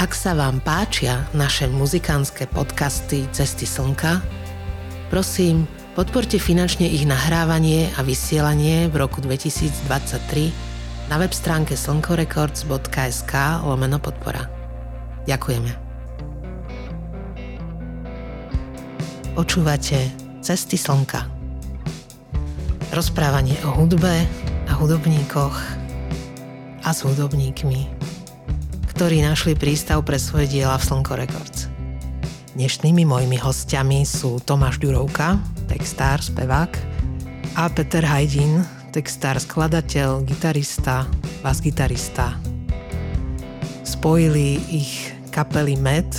Ak sa vám páčia naše muzikánske podcasty Cesty slnka, prosím, podporte finančne ich nahrávanie a vysielanie v roku 2023 na web stránke slnkorecords.sk lomeno podpora. Ďakujeme. Počúvate Cesty slnka. Rozprávanie o hudbe a hudobníkoch a s hudobníkmi ktorí našli prístav pre svoje diela v Slnko Records. Dnešnými mojimi hostiami sú Tomáš Ďurovka, textár, spevák a Peter Hajdin, textár, skladateľ, gitarista, bas-gitarista. Spojili ich kapely Med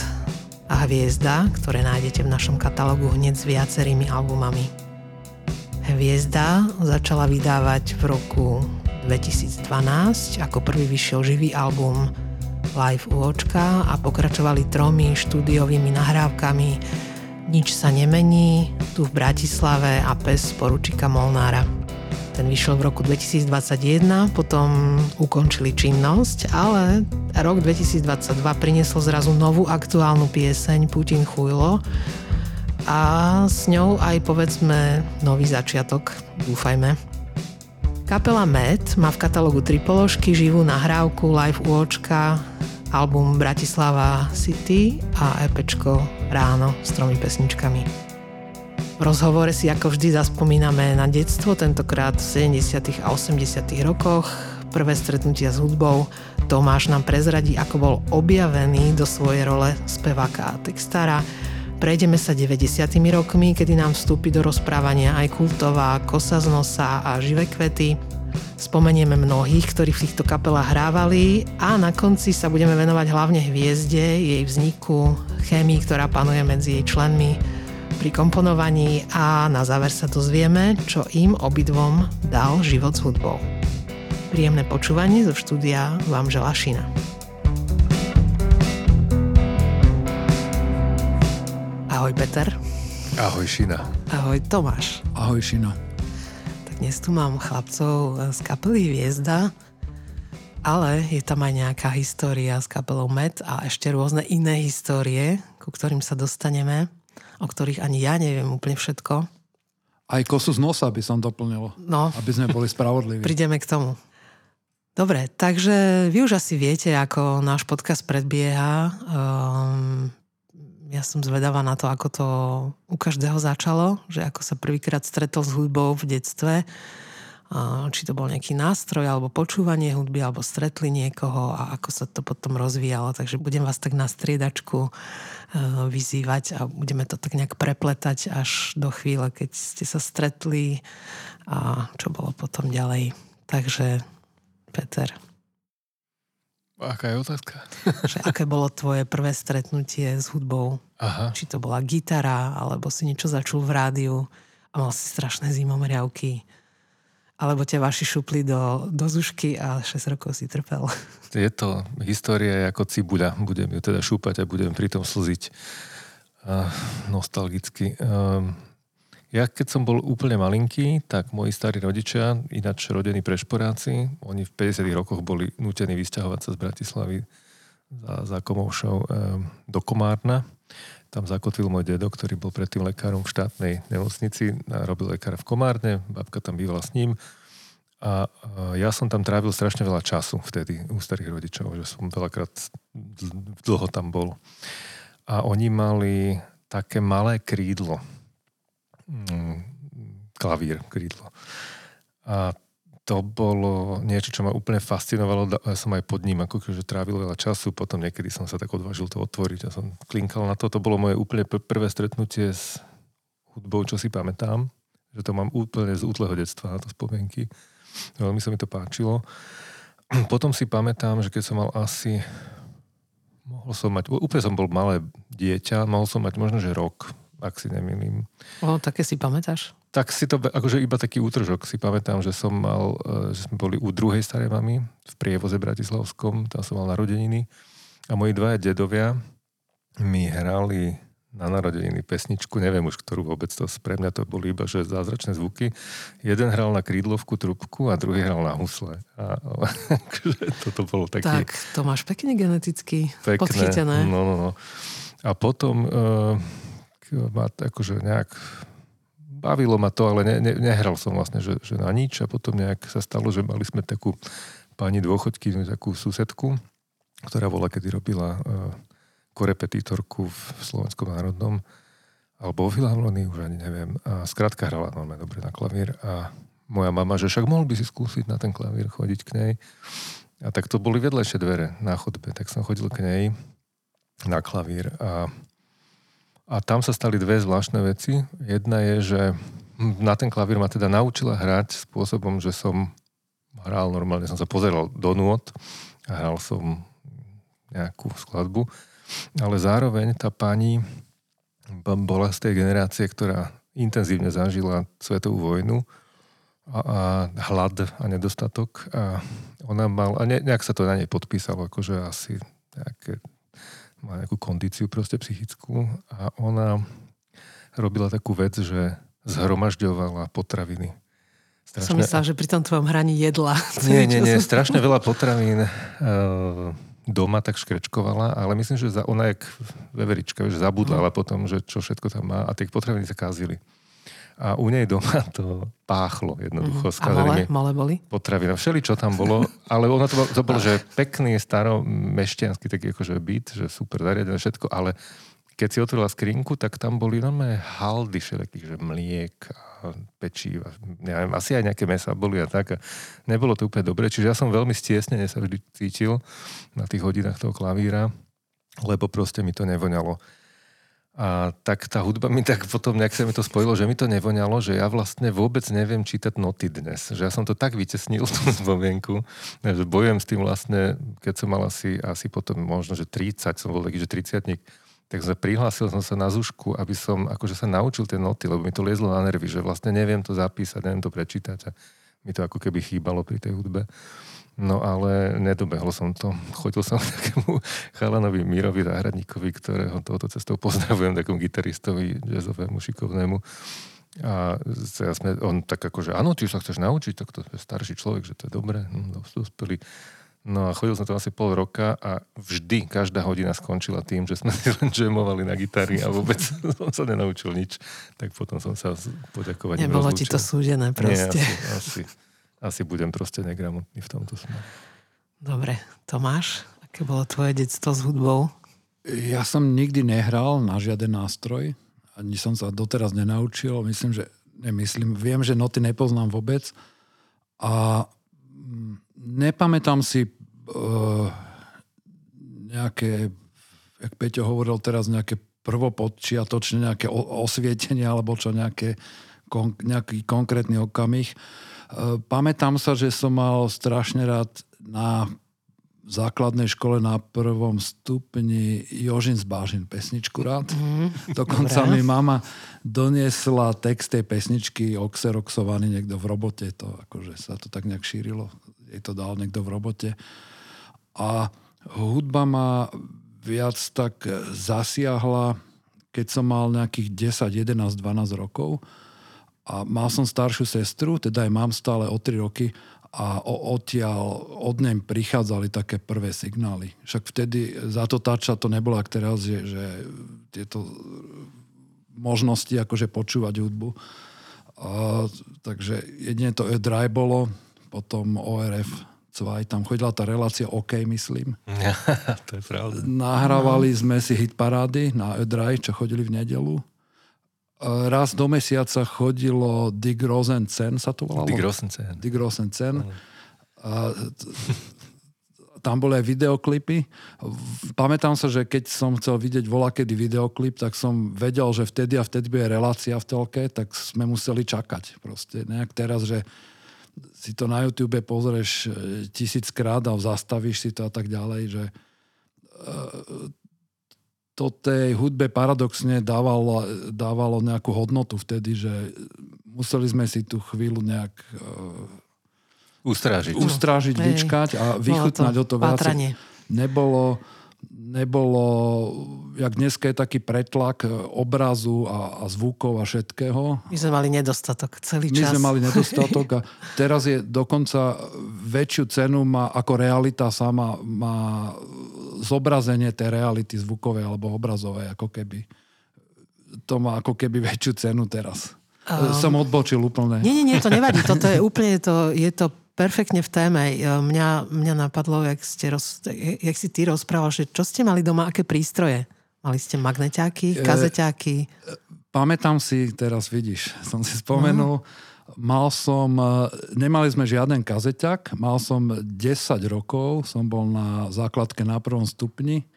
a Hviezda, ktoré nájdete v našom katalógu hneď s viacerými albumami. Hviezda začala vydávať v roku 2012, ako prvý vyšiel živý album live u očka a pokračovali tromi štúdiovými nahrávkami Nič sa nemení, tu v Bratislave a pes poručíka Molnára. Ten vyšiel v roku 2021, potom ukončili činnosť, ale rok 2022 priniesol zrazu novú aktuálnu pieseň Putin chujlo a s ňou aj povedzme nový začiatok, dúfajme. Kapela Met má v katalógu tri položky, živú nahrávku, live u očka, album Bratislava City a EPčko Ráno s tromi pesničkami. V rozhovore si ako vždy zaspomíname na detstvo, tentokrát v 70. a 80. rokoch, prvé stretnutia s hudbou. Tomáš nám prezradí, ako bol objavený do svojej role speváka a textára. Prejdeme sa 90. rokmi, kedy nám vstúpi do rozprávania aj kultová Kosa z nosa a Živé kvety Spomenieme mnohých, ktorí v týchto kapelách hrávali a na konci sa budeme venovať hlavne hviezde, jej vzniku, chémii, ktorá panuje medzi jej členmi pri komponovaní a na záver sa dozvieme, čo im obidvom dal život s hudbou. Príjemné počúvanie zo štúdia vám želá Šina. Ahoj Peter. Ahoj Šina. Ahoj Tomáš. Ahoj Šina. Dnes tu mám chlapcov z kapely Hviezda, ale je tam aj nejaká história s kapelou Met a ešte rôzne iné histórie, ku ktorým sa dostaneme, o ktorých ani ja neviem úplne všetko. Aj kosu z nosa by som doplnil, no, aby sme boli spravodliví. Prídeme k tomu. Dobre, takže vy už asi viete, ako náš podcast predbieha. Um, ja som zvedavá na to, ako to u každého začalo, že ako sa prvýkrát stretol s hudbou v detstve, či to bol nejaký nástroj, alebo počúvanie hudby, alebo stretli niekoho a ako sa to potom rozvíjalo. Takže budem vás tak na striedačku e, vyzývať a budeme to tak nejak prepletať až do chvíle, keď ste sa stretli a čo bolo potom ďalej. Takže Peter. Aká je otázka? že aké bolo tvoje prvé stretnutie s hudbou? Aha. Či to bola gitara, alebo si niečo začul v rádiu a mal si strašné zimomriavky. Alebo ťa vaši šupli do, do zušky a 6 rokov si trpel. Je to história ako cibuľa. Budem ju teda šúpať a budem pritom slziť uh, nostalgicky. Uh, ja keď som bol úplne malinký, tak moji starí rodičia, ináč rodení prešporáci, oni v 50 rokoch boli nutení vysťahovať sa z Bratislavy za, za Komoušou e, do Komárna. Tam zakotvil môj dedo, ktorý bol predtým lekárom v štátnej nemocnici a robil lekára v Komárne, babka tam bývala s ním. A ja som tam trávil strašne veľa času vtedy u starých rodičov, že som veľakrát dlho tam bol. A oni mali také malé krídlo, klavír, krídlo. A to bolo niečo, čo ma úplne fascinovalo. Ja som aj pod ním ako že trávil veľa času, potom niekedy som sa tak odvážil to otvoriť a som klinkal na to. To bolo moje úplne prvé stretnutie s hudbou, čo si pamätám. Že to mám úplne z útleho detstva na to spomienky. Veľmi sa mi to páčilo. Potom si pamätám, že keď som mal asi mohol som mať, úplne som bol malé dieťa, mohol som mať možno, že rok, ak si nemýlim. O, také si pamätáš? Tak si to, akože iba taký útržok si pamätám, že som mal, e, že sme boli u druhej starej mamy v prievoze bratislavskom, tam som mal narodeniny a moji dvaja dedovia mi hrali na narodeniny pesničku, neviem už ktorú vôbec, to pre mňa to boli iba že zázračné zvuky. Jeden hral na krídlovku trubku a druhý hral na husle. A, toto bolo taký... Tak, to máš pekne geneticky pekné, podchytené. No, no, no. A potom uh, ma akože nejak bavilo ma to, ale ne, ne, nehral som vlastne, že, že na nič a potom nejak sa stalo, že mali sme takú pani dôchodky, takú susedku, ktorá bola, kedy robila uh, korepetitorku v Slovenskom národnom, alebo vo Filharmonii, už ani neviem. A skrátka hrala normálne dobre na klavír a moja mama, že však mohol by si skúsiť na ten klavír chodiť k nej. A tak to boli vedlejšie dvere na chodbe, tak som chodil k nej na klavír a, a tam sa stali dve zvláštne veci. Jedna je, že na ten klavír ma teda naučila hrať spôsobom, že som hral normálne, som sa pozeral do nôd a hral som nejakú skladbu ale zároveň tá pani bola z tej generácie, ktorá intenzívne zažila svetovú vojnu a, a hlad a nedostatok a ona mal, a ne, nejak sa to na nej podpísalo, akože asi nejaké, má nejakú kondíciu proste psychickú a ona robila takú vec, že zhromažďovala potraviny. Strašne... Som myslela, že pri tom tvojom hraní jedla. Nie, nie, nie, strašne veľa potravín. Uh, doma tak škrečkovala, ale myslím, že za, ona jak veverička, že zabudlala mm. potom, že čo všetko tam má a tie potraviny sa kázili. A u nej doma to páchlo jednoducho mm. s kázanými malé boli? potravina. Všeli, čo tam bolo, ale ono to, bol, to bol, že pekný staromešťanský taký akože byt, že super zariadené všetko, ale keď si otvorila skrinku, tak tam boli normálne haldy všetkých, že mliek a pečiva, neviem, asi aj nejaké mesa boli a tak. A nebolo to úplne dobre, čiže ja som veľmi stiesnene sa vždy cítil na tých hodinách toho klavíra, lebo proste mi to nevoňalo. A tak tá hudba mi tak potom nejak sa mi to spojilo, že mi to nevoňalo, že ja vlastne vôbec neviem čítať noty dnes. Že ja som to tak vytesnil tú spomienku, že bojujem s tým vlastne, keď som mal asi, asi potom možno, že 30, som bol taký, že 30 tak sa prihlásil som sa na Zušku, aby som akože sa naučil tie noty, lebo mi to liezlo na nervy, že vlastne neviem to zapísať, neviem to prečítať a mi to ako keby chýbalo pri tej hudbe. No ale nedobehol som to. Chodil som takému chalanovi Mirovi Záhradníkovi, ktorého touto cestou pozdravujem, takom gitaristovi, jazzovému, šikovnému. A sme, on tak akože, áno, ty sa chceš naučiť, tak to je starší človek, že to je dobré, no, dospelý. No a chodil som to asi pol roka a vždy, každá hodina skončila tým, že sme si len jamovali na gitary a vôbec som sa nenaučil nič. Tak potom som sa poďakovať Nebolo ti to súdené proste. Nie, asi, asi, asi budem proste negramotný v tomto smere. Dobre, Tomáš, aké bolo tvoje detstvo s hudbou? Ja som nikdy nehral na žiaden nástroj. Ani som sa doteraz nenaučil. Myslím, že nemyslím. Viem, že noty nepoznám vôbec. A nepamätám si uh, nejaké, jak Peťo hovoril teraz, nejaké prvopodčiatočne, nejaké osvietenie alebo čo, nejaké, kon, nejaký konkrétny okamih. Uh, pamätám sa, že som mal strašne rád na základnej škole na prvom stupni Jožin z Bážin pesničku rád. Mm, Dokonca mi mama doniesla text tej pesničky oxeroxovaný niekto v robote. To, akože sa to tak nejak šírilo jej to dal niekto v robote. A hudba ma viac tak zasiahla, keď som mal nejakých 10, 11, 12 rokov a mal som staršiu sestru, teda aj mám stále o 3 roky a odtiaľ od nej prichádzali také prvé signály. Však vtedy za to tača to nebolo ak teraz, že, že tieto možnosti akože počúvať hudbu. A, takže jedine to dry bolo, potom ORF 2, tam chodila tá relácia OK, myslím. to je pravda. Nahrávali sme si hit parády na Ödraj, čo chodili v nedelu. Raz do mesiaca chodilo Dig Rosencen, sa to volalo? Dig Rosencen. Dig Rosencen. Mm. A, tam boli aj videoklipy. Pamätám sa, že keď som chcel vidieť volakedy videoklip, tak som vedel, že vtedy a vtedy bude relácia v telke, tak sme museli čakať. Proste nejak teraz, že si to na YouTube pozrieš e, tisíckrát a zastavíš si to a tak ďalej, že e, to tej hudbe paradoxne dávalo, dávalo nejakú hodnotu vtedy, že museli sme si tú chvíľu nejak ustrážiť, ustrážiť vyčkať a vychutnať o to viac. Nebolo, nebolo, jak dneska je taký pretlak obrazu a, a zvukov a všetkého. My sme mali nedostatok celý My čas. sme mali nedostatok a teraz je dokonca väčšiu cenu má, ako realita sama má zobrazenie tej reality zvukovej alebo obrazovej, ako keby. To má ako keby väčšiu cenu teraz. Um, Som odbočil úplne. Nie, nie, nie, to nevadí. Toto je úplne, to, je to perfektne v téme. Mňa, mňa napadlo, jak, ste roz, jak si ty rozprával, že čo ste mali doma, aké prístroje? Mali ste magneťáky, kazeťáky? E, pamätám si, teraz vidíš, som si spomenul, uh-huh. Mal som, e, nemali sme žiaden kazeťak, mal som 10 rokov, som bol na základke na prvom stupni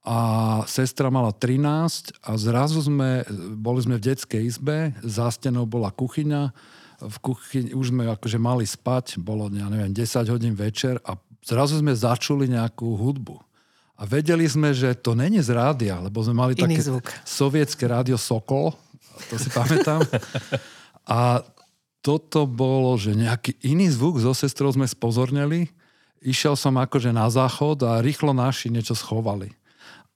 a sestra mala 13 a zrazu sme, boli sme v detskej izbe, za stenou bola kuchyňa, v kuchyni už sme akože mali spať, bolo, ja neviem, 10 hodín večer a zrazu sme začuli nejakú hudbu. A vedeli sme, že to není z rádia, lebo sme mali Iný také zvuk. sovietské rádio Sokol, to si pamätám. A toto bolo, že nejaký iný zvuk so sestrou sme spozornili. Išiel som akože na záchod a rýchlo naši niečo schovali.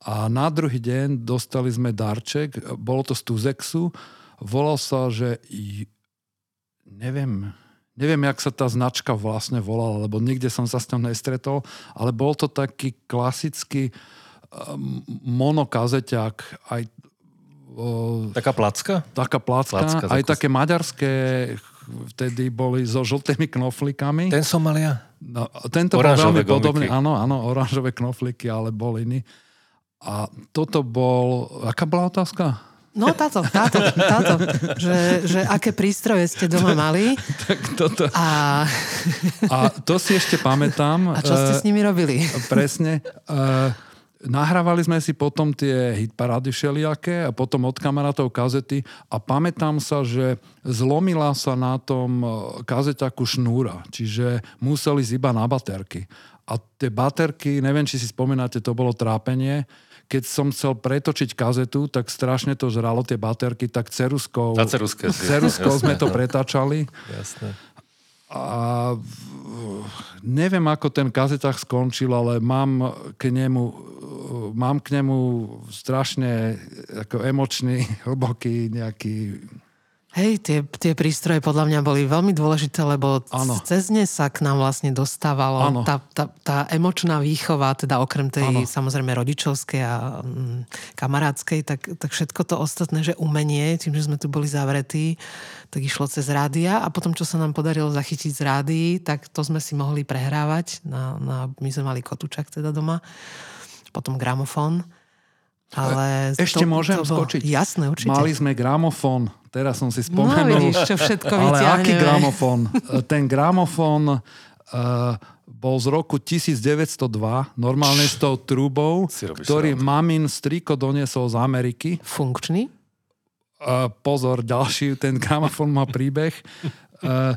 A na druhý deň dostali sme darček, bolo to z Tuzexu, volal sa, že neviem, neviem, jak sa tá značka vlastne volala, lebo nikde som sa s ňou nestretol, ale bol to taký klasický um, monokazeťák, aj Taká placka? Taká placka, placka aj také maďarské vtedy boli so žltými knoflikami. Ten som mal ja. No, tento oranžové bol veľmi podobný, áno, áno, oranžové knofliky, ale bol iný. A toto bol, aká bola otázka? No táto, táto, táto, že, že aké prístroje ste doma mali. tak toto. A... a to si ešte pamätám. A čo ste s nimi robili? Presne. Uh, nahrávali sme si potom tie hitparády všelijaké a potom od kamarátov kazety a pamätám sa, že zlomila sa na tom e, kazeťaku šnúra, čiže museli ísť iba na baterky. A tie baterky, neviem, či si spomínate, to bolo trápenie, keď som chcel pretočiť kazetu, tak strašne to žralo tie baterky, tak ceruskou, Na ceruske, ceruskou sme to pretáčali. Jasné. A neviem, ako ten kazetách skončil, ale mám k nemu, mám k nemu strašne ako emočný, hlboký nejaký Hej, tie, tie prístroje podľa mňa boli veľmi dôležité, lebo ano. cez ne sa k nám vlastne dostávalo tá, tá, tá emočná výchova, teda okrem tej ano. samozrejme rodičovskej a mm, kamarádskej, tak, tak všetko to ostatné, že umenie, tým, že sme tu boli zavretí, tak išlo cez rádia a potom, čo sa nám podarilo zachytiť z rádií, tak to sme si mohli prehrávať. Na, na, my sme mali kotúčak teda doma, potom gramofón. Ale Ešte to, môžem to skočiť? Jasné, určite. Mali sme gramofón Teraz som si no, spomenul. No vidíš, čo všetko Ale aký gramofón? Ten gramofón uh, bol z roku 1902, normálne s tou trúbou, ktorý mamin striko doniesol z Ameriky. Funkčný? Uh, pozor, ďalší, ten gramofón má príbeh. Uh,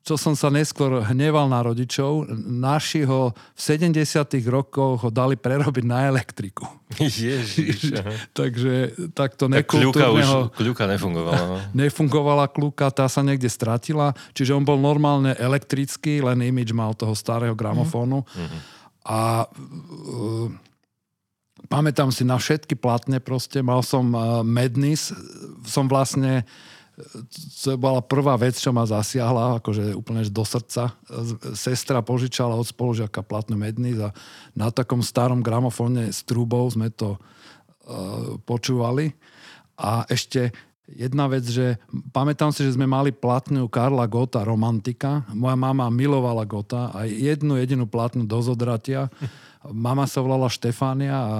čo som sa neskôr hneval na rodičov, naši ho v 70 rokoch ho dali prerobiť na elektriku. Ježiš. Takže takto tak kľúka, už, kľúka nefungovala. No. Nefungovala kľúka, tá sa niekde stratila. Čiže on bol normálne elektrický, len imidž mal toho starého gramofónu. Mm-hmm. A uh, pamätám si na všetky platne proste. Mal som uh, Madness, som vlastne to bola prvá vec, čo ma zasiahla, akože úplne do srdca. Sestra požičala od spolužiaka platnú medny a na takom starom gramofóne s trúbou sme to uh, počúvali. A ešte jedna vec, že pamätám si, že sme mali platňu Karla Gota Romantika. Moja mama milovala Gota a jednu jedinú platňu do zodratia Mama sa volala Štefánia a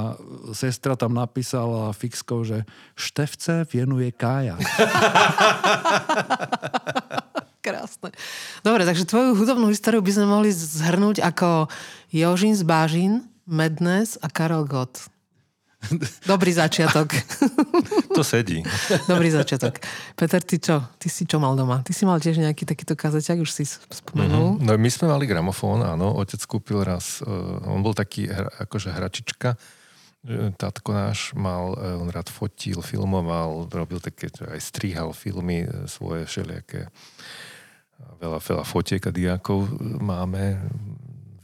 sestra tam napísala fixkou, že Števce vienuje Kája. Krásne. Dobre, takže tvoju hudobnú históriu by sme mohli zhrnúť ako Jožin z Bážin, Madness a Karel Gott. Dobrý začiatok. To sedí. Dobrý začiatok. Peter, ty čo? Ty si čo mal doma? Ty si mal tiež nejaký takýto kazeťak, už si spomenul. Mm-hmm. No my sme mali gramofón, áno. Otec kúpil raz, uh, on bol taký hra, akože hračička. Tatko náš mal, uh, on rád fotil, filmoval, robil také, aj strihal filmy svoje všelijaké veľa, veľa fotiek a diákov máme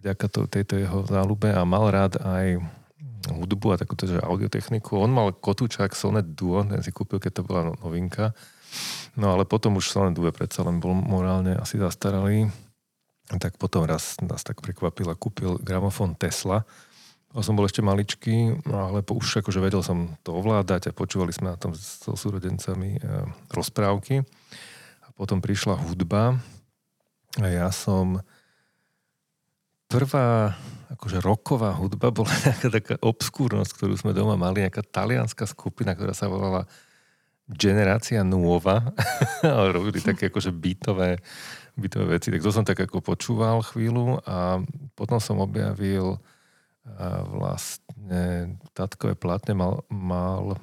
vďaka to, tejto jeho záľube a mal rád aj hudbu a takúto že audiotechniku. On mal kotúčak Sonet Duo, ten si kúpil, keď to bola no- novinka. No ale potom už Sonet Duo predsa len bol morálne asi zastaralý. Tak potom raz nás tak prekvapil a kúpil gramofón Tesla. A som bol ešte maličký, ale už akože vedel som to ovládať a počúvali sme na tom so súrodencami e, rozprávky. A potom prišla hudba a ja som prvá akože roková hudba bola nejaká taká obskúrnosť, ktorú sme doma mali, nejaká talianská skupina, ktorá sa volala Generácia Nuova. robili také akože bytové, bytové veci. Tak to som tak ako počúval chvíľu a potom som objavil vlastne tatkové platne mal, mal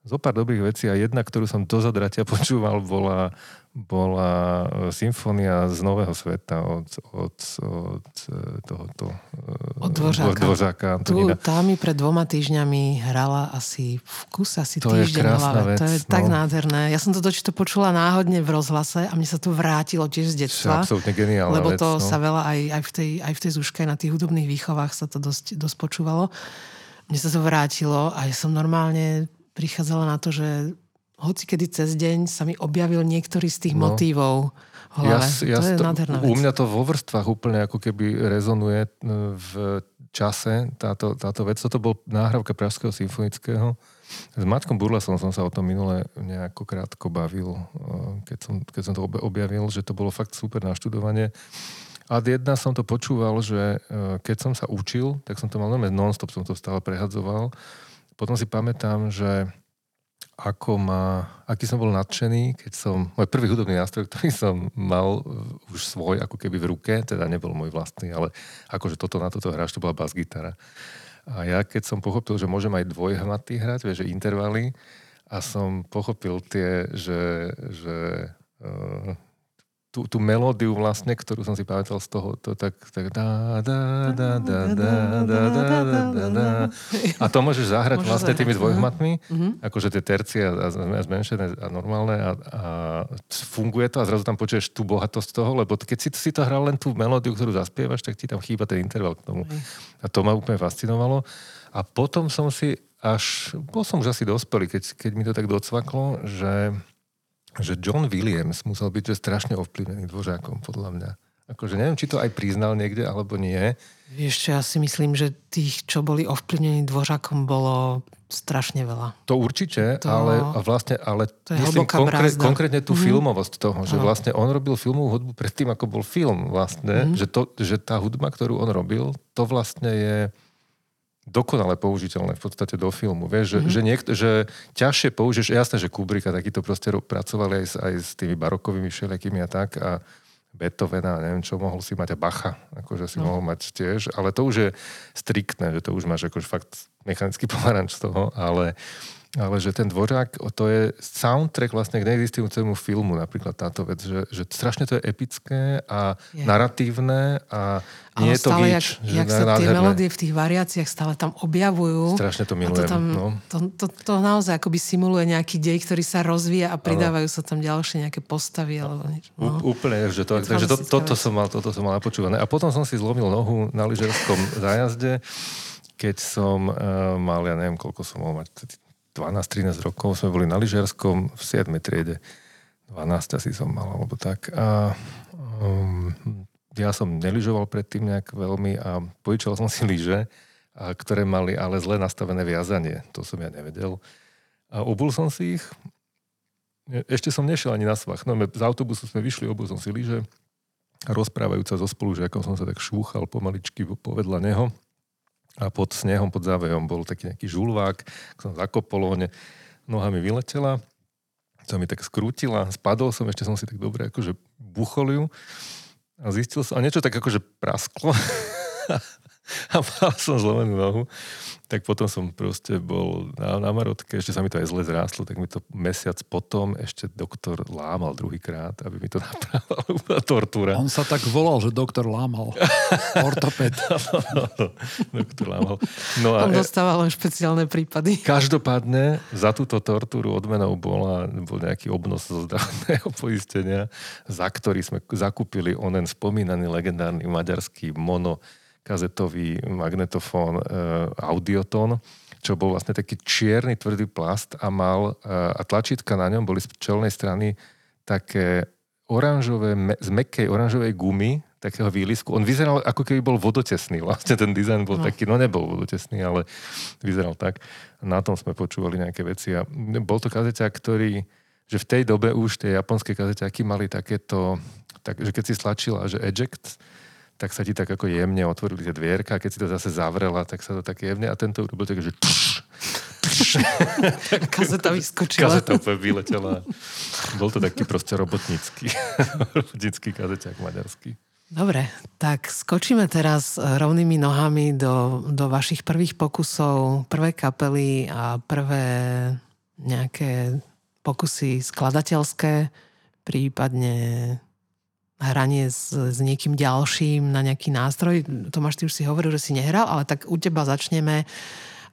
zo pár dobrých vecí a jedna, ktorú som do zadratia počúval, bola bola e, symfónia z Nového sveta od, od, od e, tohoto e, od Dvořáka. Dvořáka tu, tá mi pred dvoma týždňami hrala asi v kus asi to týždeň je hlave. Vec, to je no. tak nádherné. Ja som to totiž to počula náhodne v rozhlase a mne sa to vrátilo tiež z detstva. Absolutne geniálna Lebo vec, to no. sa veľa aj, aj, v tej, aj v tej zúške, na tých hudobných výchovách sa to dosť, dosť počúvalo. Mne sa to vrátilo a ja som normálne prichádzala na to, že hoci kedy cez deň sa mi objavil niektorý z tých no. motívov v hlave. Ja, ja to je nádherná vec. U mňa to vo vrstvách úplne ako keby rezonuje e, v čase táto, táto vec. Toto bol náhrávka Pražského symfonického. S Maťkom Burlesom som sa o tom minule nejako krátko bavil, e, keď som, keď som to objavil, že to bolo fakt super naštudovanie. A jedna som to počúval, že e, keď som sa učil, tak som to mal non-stop, som to stále prehadzoval. Potom si pamätám, že ako ma, aký som bol nadšený, keď som, môj prvý hudobný nástroj, ktorý som mal už svoj ako keby v ruke, teda nebol môj vlastný, ale akože toto na toto hráš, to bola bas-gitara. A ja keď som pochopil, že môžem aj dvojhmaty hrať, vieš, že intervaly, a som pochopil tie, že, že uh, tú, tú melódiu vlastne, ktorú som si pamätal z toho, to tak, tak da, da, da, da, da, da, da, da, da, da. A to môžeš zahrať Môže vlastne tými dvojhmatmi, uh-huh. akože tie tercie a, a zmenšené a normálne a, a funguje to a zrazu tam počuješ tú bohatosť toho, lebo keď si, si to hral len tú melódiu, ktorú zaspievaš, tak ti tam chýba ten interval k tomu. A to ma úplne fascinovalo. A potom som si až, bol som už asi dospelý, keď, keď mi to tak docvaklo, že že John Williams musel byť že strašne ovplyvnený dvořákom, podľa mňa. Akože neviem, či to aj priznal niekde, alebo nie. Ešte ja si myslím, že tých, čo boli ovplyvnení dvořákom, bolo strašne veľa. To určite, to, ale vlastne, ale to myslím konkré, konkrétne tú mm-hmm. filmovosť toho, že vlastne on robil filmovú hudbu predtým, ako bol film vlastne, mm-hmm. že, to, že tá hudba, ktorú on robil, to vlastne je dokonale použiteľné v podstate do filmu. Vieš, mm-hmm. že, mhm. že, niekto, že ťažšie použiješ, jasné, že Kubricka takýto proste pracovali aj s, aj s tými barokovými všelijakými a tak a Beethovena, neviem čo, mohol si mať a Bacha, akože si no. mohol mať tiež, ale to už je striktné, že to už máš akože fakt mechanický pomaranč z toho, ale ale že ten dvořák, to je soundtrack vlastne k neexistujúcemu filmu, napríklad táto vec, že, že strašne to je epické a je. naratívne a nie je to gíč. Jak, jak sa tie melódie v tých variáciách stále tam objavujú. Strašne to milujem. to, tam, no. to, to, to naozaj akoby simuluje nejaký dej, ktorý sa rozvíja a pridávajú ano. sa tam ďalšie nejaké postavy alebo niečo. No. U, úplne, že to, takže to, toto, som mal, toto som mal napočúvané. A potom som si zlomil nohu na lyžerskom zájazde, keď som uh, mal, ja neviem, koľko som mal mať, 12-13 rokov sme boli na lyžiarskom v 7. triede. 12 asi som mal, alebo tak. A um, ja som nelyžoval predtým nejak veľmi a požičal som si lyže, ktoré mali ale zle nastavené viazanie. To som ja nevedel. A obul som si ich. Ešte som nešiel ani na svach. No, z autobusu sme vyšli, obul som si lyže. Rozprávajúca so spolužiakom som sa tak šúchal pomaličky povedla neho a pod snehom, pod závejom bol taký nejaký žulvák, som zakopol, noha mi vyletela, sa mi tak skrútila, spadol som, ešte som si tak dobre akože buchol ju a zistil som, a niečo tak akože prasklo a mal som zlomenú nohu tak potom som proste bol na, na Marotke, ešte sa mi to aj zle zrástlo, tak mi to mesiac potom ešte doktor lámal druhýkrát, aby mi to napravil. tortúra. On sa tak volal, že doktor lámal. Ortoped. doktor lámal. No a On dostával len špeciálne prípady. Každopádne za túto tortúru odmenou bola, bol nejaký obnos zo zdravotného poistenia, za ktorý sme zakúpili onen spomínaný legendárny maďarský mono kazetový magnetofón e, Audiotón, čo bol vlastne taký čierny tvrdý plast a mal e, a tlačítka na ňom boli z čelnej strany také oranžové, z mekkej oranžovej gumy, takého výlisku. On vyzeral ako keby bol vodotesný. Vlastne ten dizajn bol no. taký, no nebol vodotesný, ale vyzeral tak. Na tom sme počúvali nejaké veci a bol to kazeťák, ktorý, že v tej dobe už tie japonské kazeťáky mali takéto, tak, že keď si stlačila, že eject, tak sa ti tak ako jemne otvorili tie dvierka a keď si to zase zavrela, tak sa to tak jemne a tento urobil tak, že tš, tš. Kazeta vyskočila. Kazeta úplne vyletela. Bol to taký proste robotnícky. robotnícky kazeťák maďarský. Dobre, tak skočíme teraz rovnými nohami do, do vašich prvých pokusov, prvé kapely a prvé nejaké pokusy skladateľské, prípadne hranie s, s niekým ďalším na nejaký nástroj. Tomáš, ty už si hovoril, že si nehral, ale tak u teba začneme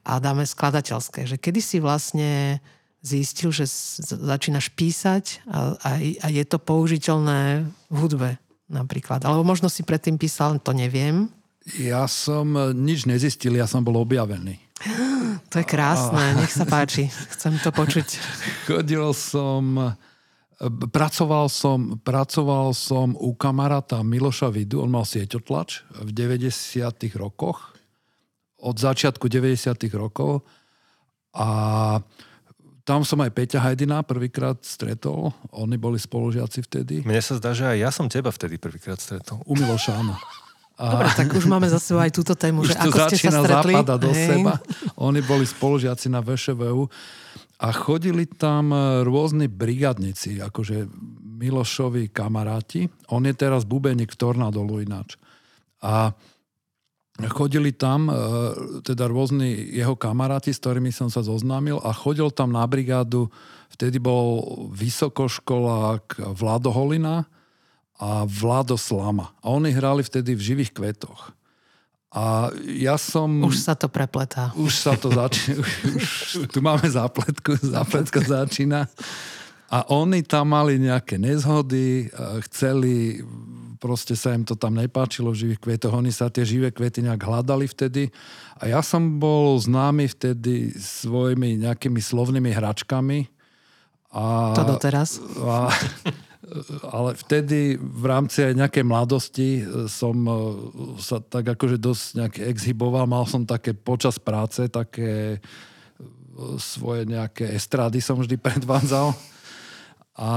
a dáme skladateľské. Že kedy si vlastne zistil, že začínaš písať a, a, a je to použiteľné v hudbe napríklad. Alebo možno si predtým písal, to neviem. Ja som nič nezistil, ja som bol objavený. To je krásne, nech sa páči. Chcem to počuť. Chodil som Pracoval som, pracoval som u kamaráta Miloša Vidu, on mal sieťotlač v 90. rokoch, od začiatku 90. rokov a tam som aj Peťa Hajdina prvýkrát stretol, oni boli spolužiaci vtedy. Mne sa zdá, že aj ja som teba vtedy prvýkrát stretol. U Miloša, áno. A... Dobre, tak už máme za sebou aj túto tému, už že ako ste sa stretli. do Hej. seba. Oni boli spolužiaci na VŠVU a chodili tam e, rôzni brigadníci, akože Milošovi kamaráti. On je teraz bubeník v Tornadolu ináč. A chodili tam e, teda rôzni jeho kamaráti, s ktorými som sa zoznámil a chodil tam na brigádu, vtedy bol vysokoškolák Vlado Holina a Vlado Slama. A oni hrali vtedy v živých kvetoch. A ja som... Už sa to prepletá. Už sa to začína. Už, tu máme zápletku, zápletka začína. A oni tam mali nejaké nezhody, chceli, proste sa im to tam nepáčilo v živých kvetoch, oni sa tie živé kvety nejak hľadali vtedy. A ja som bol známy vtedy svojimi nejakými slovnými hračkami. A, to doteraz? A, ale vtedy v rámci aj nejakej mladosti e, som e, sa tak akože dosť nejak exhiboval. Mal som také počas práce, také e, svoje nejaké estrády som vždy predvádzal. A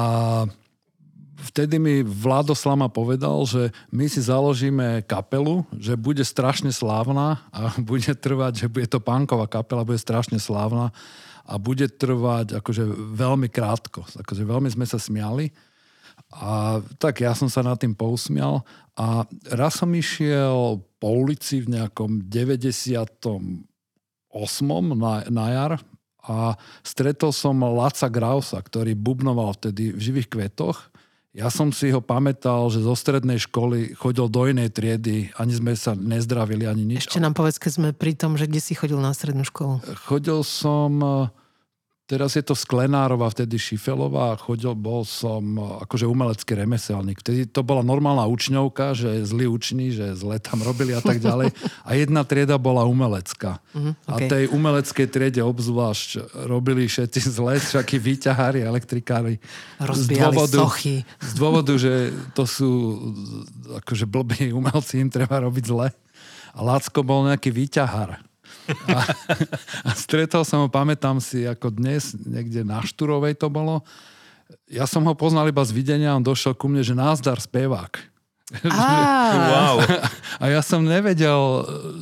vtedy mi Vlado Slama povedal, že my si založíme kapelu, že bude strašne slávna a bude trvať, že bude to pánková kapela, bude strašne slávna a bude trvať akože veľmi krátko. Akože veľmi sme sa smiali. A tak ja som sa nad tým pousmial a raz som išiel po ulici v nejakom 98. na, na jar a stretol som Laca Grausa, ktorý bubnoval vtedy v živých kvetoch. Ja som si ho pamätal, že zo strednej školy chodil do inej triedy, ani sme sa nezdravili, ani nič. Ešte nám povedz, keď sme pri tom, že kde si chodil na strednú školu. Chodil som Teraz je to Sklenárova, vtedy Šifelová. Chodil, bol som akože umelecký remeselník. Vtedy to bola normálna učňovka, že zlí uční, že zle tam robili a tak ďalej. A jedna trieda bola umelecká. Uh-huh, okay. A tej umeleckej triede obzvlášť robili všetci zle, všakí výťahári, elektrikári. z dôvodu, sochy. Z dôvodu, že to sú akože blbí umelci, im treba robiť zle. A Lácko bol nejaký výťahár. A, a stretol som ho, pamätám si, ako dnes, niekde na Šturovej to bolo. Ja som ho poznal iba z videnia, on došiel ku mne, že názdar spevák. wow. A ja som nevedel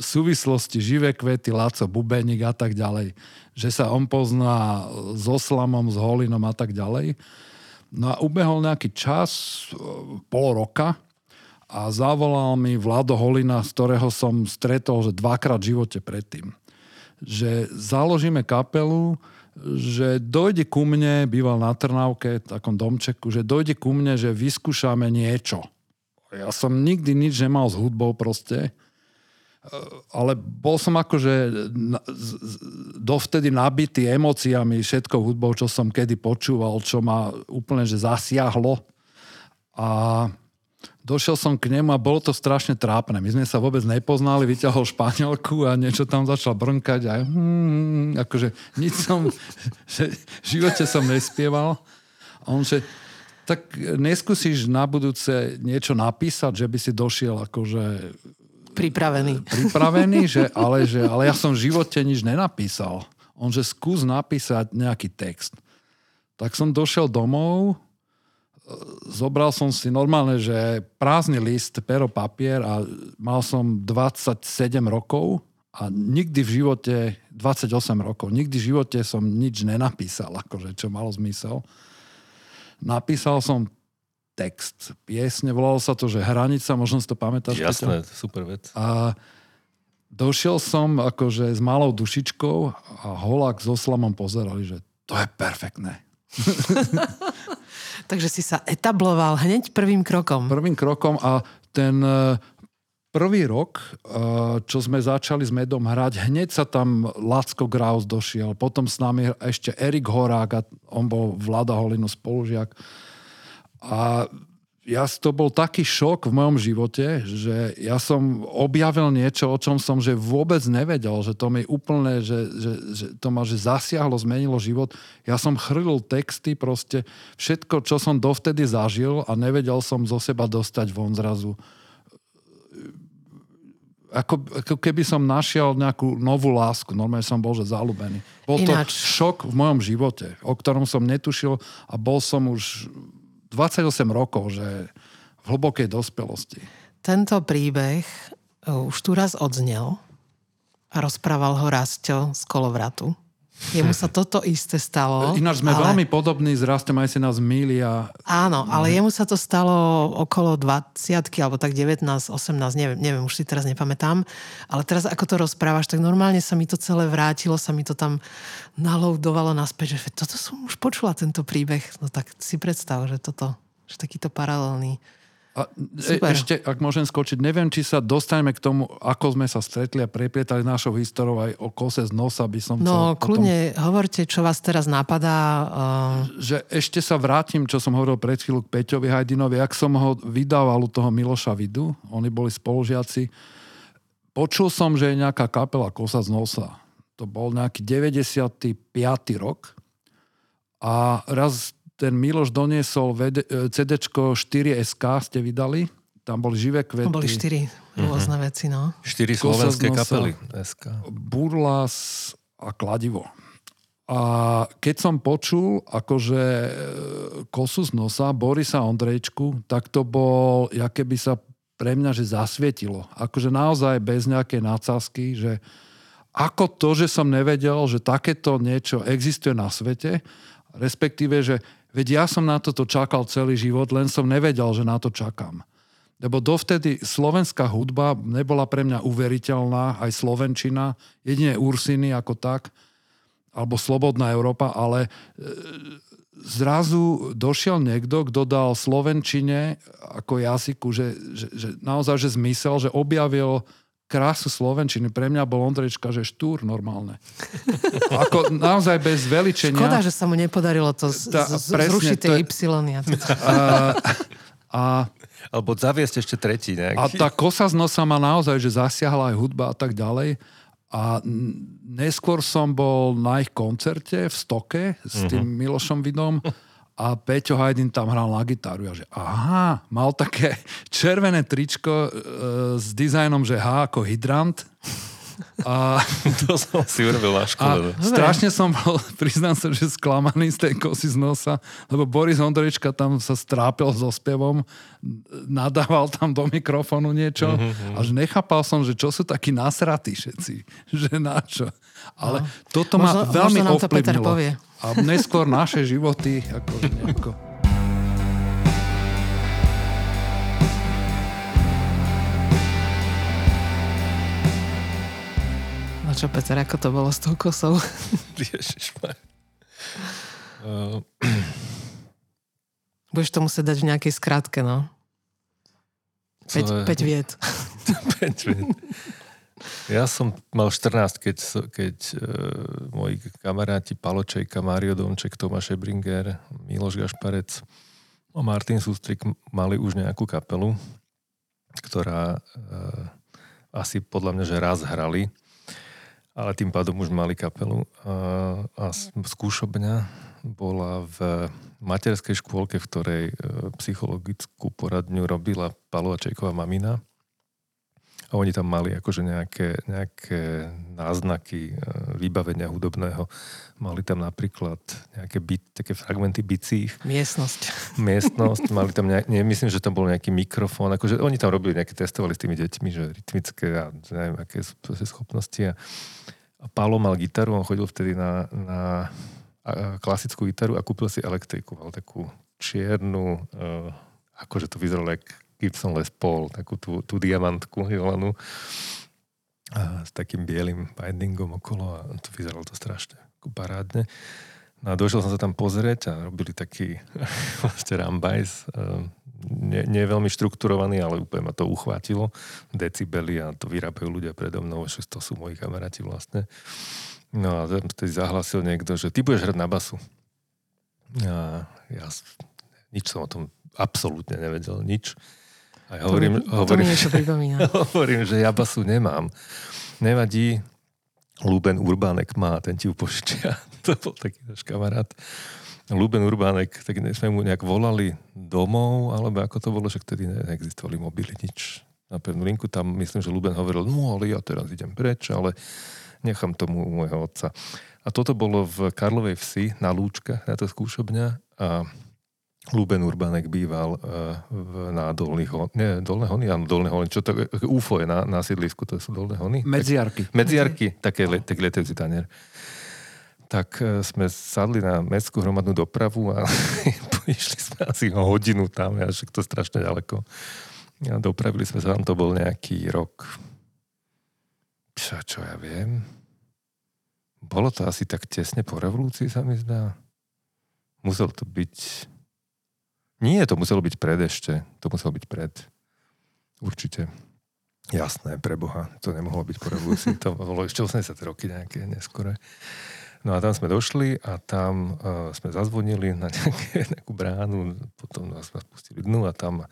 súvislosti živé kvety, Laco, Bubeník a tak ďalej. Že sa on pozná so Slamom, s Holinom a tak ďalej. No a ubehol nejaký čas, pol roka a zavolal mi Vlado Holina, z ktorého som stretol že dvakrát v živote predtým. Že založíme kapelu, že dojde ku mne, býval na Trnávke, takom domčeku, že dojde ku mne, že vyskúšame niečo. Ja som nikdy nič nemal s hudbou proste, ale bol som akože dovtedy nabitý emóciami všetkou hudbou, čo som kedy počúval, čo ma úplne že zasiahlo. A došiel som k nemu a bolo to strašne trápne. My sme sa vôbec nepoznali, vyťahol španielku a niečo tam začal brnkať a hmm, akože nič som, že v živote som nespieval. A on že, tak neskúsiš na budúce niečo napísať, že by si došiel akože pripravený. Pripravený, že, ale, že, ale ja som v živote nič nenapísal. On, že skús napísať nejaký text. Tak som došiel domov, zobral som si normálne, že prázdny list, pero, papier a mal som 27 rokov a nikdy v živote, 28 rokov, nikdy v živote som nič nenapísal, akože čo malo zmysel. Napísal som text piesne, volalo sa to, že Hranica, možno si to pamätáš. Jasné, Peťo? super vec. A došiel som akože s malou dušičkou a holák so slamom pozerali, že to je perfektné. Takže si sa etabloval hneď prvým krokom. Prvým krokom a ten e, prvý rok, e, čo sme začali s Medom hrať, hneď sa tam Lacko Graus došiel, potom s nami ešte Erik Horák a on bol Vlada Holinu spolužiak. A ja, to bol taký šok v mojom živote, že ja som objavil niečo, o čom som že vôbec nevedel, že to mi úplne, že, že, že to ma že zasiahlo, zmenilo život. Ja som chrlil texty, proste všetko, čo som dovtedy zažil a nevedel som zo seba dostať von zrazu. Ako, ako keby som našiel nejakú novú lásku. Normálne som bol, že zalúbený. Bol to Ináč. šok v mojom živote, o ktorom som netušil a bol som už 28 rokov, že v hlbokej dospelosti. Tento príbeh e, už tu raz odznel a rozprával ho Rastio z kolovratu. Jemu sa toto isté stalo. Ináč sme ale... veľmi podobní s Rastom, aj si nás a... Áno, ale jemu sa to stalo okolo 20 alebo tak 19, 18, neviem, neviem, už si teraz nepamätám. Ale teraz ako to rozprávaš, tak normálne sa mi to celé vrátilo, sa mi to tam naloudovalo naspäť, že toto som už počula, tento príbeh. No tak si predstav, že toto, že takýto paralelný a e, ešte, ak môžem skočiť, neviem, či sa dostaneme k tomu, ako sme sa stretli a preplietali našou históriou aj o kose z nosa, by som No, kľudne, potom... hovorte, čo vás teraz napadá. Uh... Že ešte sa vrátim, čo som hovoril pred chvíľu k Peťovi Hajdinovi, ak som ho vydával u toho Miloša Vidu, oni boli spolužiaci, počul som, že je nejaká kapela Kosa z nosa. To bol nejaký 95. rok. A raz ten Miloš doniesol CD 4SK, ste vydali, tam boli živé kvety. Boli štyri rôzne uh-huh. veci, no. Štyri slovenské kapely SK. Burlas a Kladivo. A keď som počul akože e, kosu z nosa Borisa Ondrejčku, tak to bol, jaké by sa pre mňa, že zasvietilo. Akože naozaj bez nejakej nadsázky, že ako to, že som nevedel, že takéto niečo existuje na svete, respektíve, že Veď ja som na toto čakal celý život, len som nevedel, že na to čakám. Lebo dovtedy slovenská hudba nebola pre mňa uveriteľná, aj slovenčina, jedine Ursiny ako tak, alebo Slobodná Európa, ale e, zrazu došiel niekto, kto dal slovenčine ako jazyku, že, že, že naozaj že zmysel, že objavil krásu Slovenčiny. Pre mňa bol Ondrejčka, že štúr normálne. Ako naozaj bez veličenia. Škoda, že sa mu nepodarilo to z, tá, z, zrušiť tie je... Y. A, a, Alebo zaviesť ešte tretí nejaký. A tá kosa z nosa ma naozaj, že zasiahla aj hudba a tak ďalej. A neskôr som bol na ich koncerte v Stoke s tým uh-huh. Milošom Vidom a Peťo Hajdin tam hral na gitaru. Ja že aha, mal také červené tričko e, s dizajnom, že H ako hydrant. A, to som si urobil na škole. A strašne som bol, priznám sa, že sklamaný z tej kosy z nosa, lebo Boris Ondrejčka tam sa strápil so spevom, nadával tam do mikrofónu niečo uh-huh. až nechápal som, že čo sú takí nasratí všetci, že na čo. Ale no. toto ma možno, veľmi možno ovplyvnilo. Peter povie. A neskôr naše životy, ako nejako... No čo, Peter, ako to bolo s tou kosou? Uh, Budeš to musieť dať v nejakej skratke, no. 5 viet. 5 viet. Ja som mal 14, keď, keď uh, moji kamaráti Paločejka, Mário Domček, Tomáš Ebringer, Miloš Gašparec a Martin Sústrik mali už nejakú kapelu, ktorá uh, asi podľa mňa, že raz hrali, ale tým pádom už mali kapelu. A, a skúšobňa bola v materskej škôlke, v ktorej e, psychologickú poradňu robila Palovačejková mamina. A oni tam mali akože nejaké, nejaké náznaky e, vybavenia hudobného. Mali tam napríklad nejaké byt, také fragmenty bicí, Miestnosť. miestnosť, mali tam nejak, nie, myslím, že tam bol nejaký mikrofón, akože oni tam robili nejaké, testovali s tými deťmi, že rytmické a neviem, aké sú schopnosti. A, a Pálo mal gitaru, on chodil vtedy na, na klasickú gitaru a kúpil si elektriku, mal takú čiernu, uh, akože to vyzeralo jak Gibson Les Paul, takú tú, tú diamantku zelenú a s takým bielým bindingom okolo a to vyzeralo to strašne ako parádne. No a došiel som sa tam pozrieť a robili taký vlastne rambajs. ehm, Nie, nie veľmi štrukturovaný, ale úplne ma to uchvátilo. Decibely a to vyrábajú ľudia predo mnou, že to sú moji kamaráti vlastne. No a tam vtedy zahlasil niekto, že ty budeš hrať na basu. A ja nič som o tom absolútne nevedel, nič. A ja hovorím, to, mi, to mi hovorím, niečo pripomína. hovorím, že ja basu nemám. Nevadí, Luben Urbánek má, ten ti ju to bol taký náš kamarát. Luben Urbánek, tak sme mu nejak volali domov, alebo ako to bolo, že vtedy ne- neexistovali mobily, nič. Na pevnú linku tam myslím, že Luben hovoril, no ale ja teraz idem preč, ale nechám tomu môjho otca. A toto bolo v Karlovej vsi na Lúčkach, na to skúšobňa a Luben Urbánek býval uh, v, na Dolných Hon... Nie, Dolné Hony? Áno, Dolné Hony. Čo to, UFO je na, na sídlisku, to sú Dolné Hony? Medziarky. Medziarky, také, le, taký letajúci tanier. Tak e, sme sadli na mestskú hromadnú dopravu a išli sme asi hodinu tam, a však to strašne ďaleko. A dopravili sme sa tam, to bol nejaký rok, čo, čo ja viem. Bolo to asi tak tesne po revolúcii, sa mi zdá. Musel to byť... Nie, to muselo byť pred ešte. To muselo byť pred. Určite. Jasné, pre Boha, to nemohlo byť po revolúcii, to bolo ešte 80 roky nejaké neskore. No a tam sme došli a tam uh, sme zazvonili na nejaké, nejakú bránu, potom nás nás pustili dnu a tam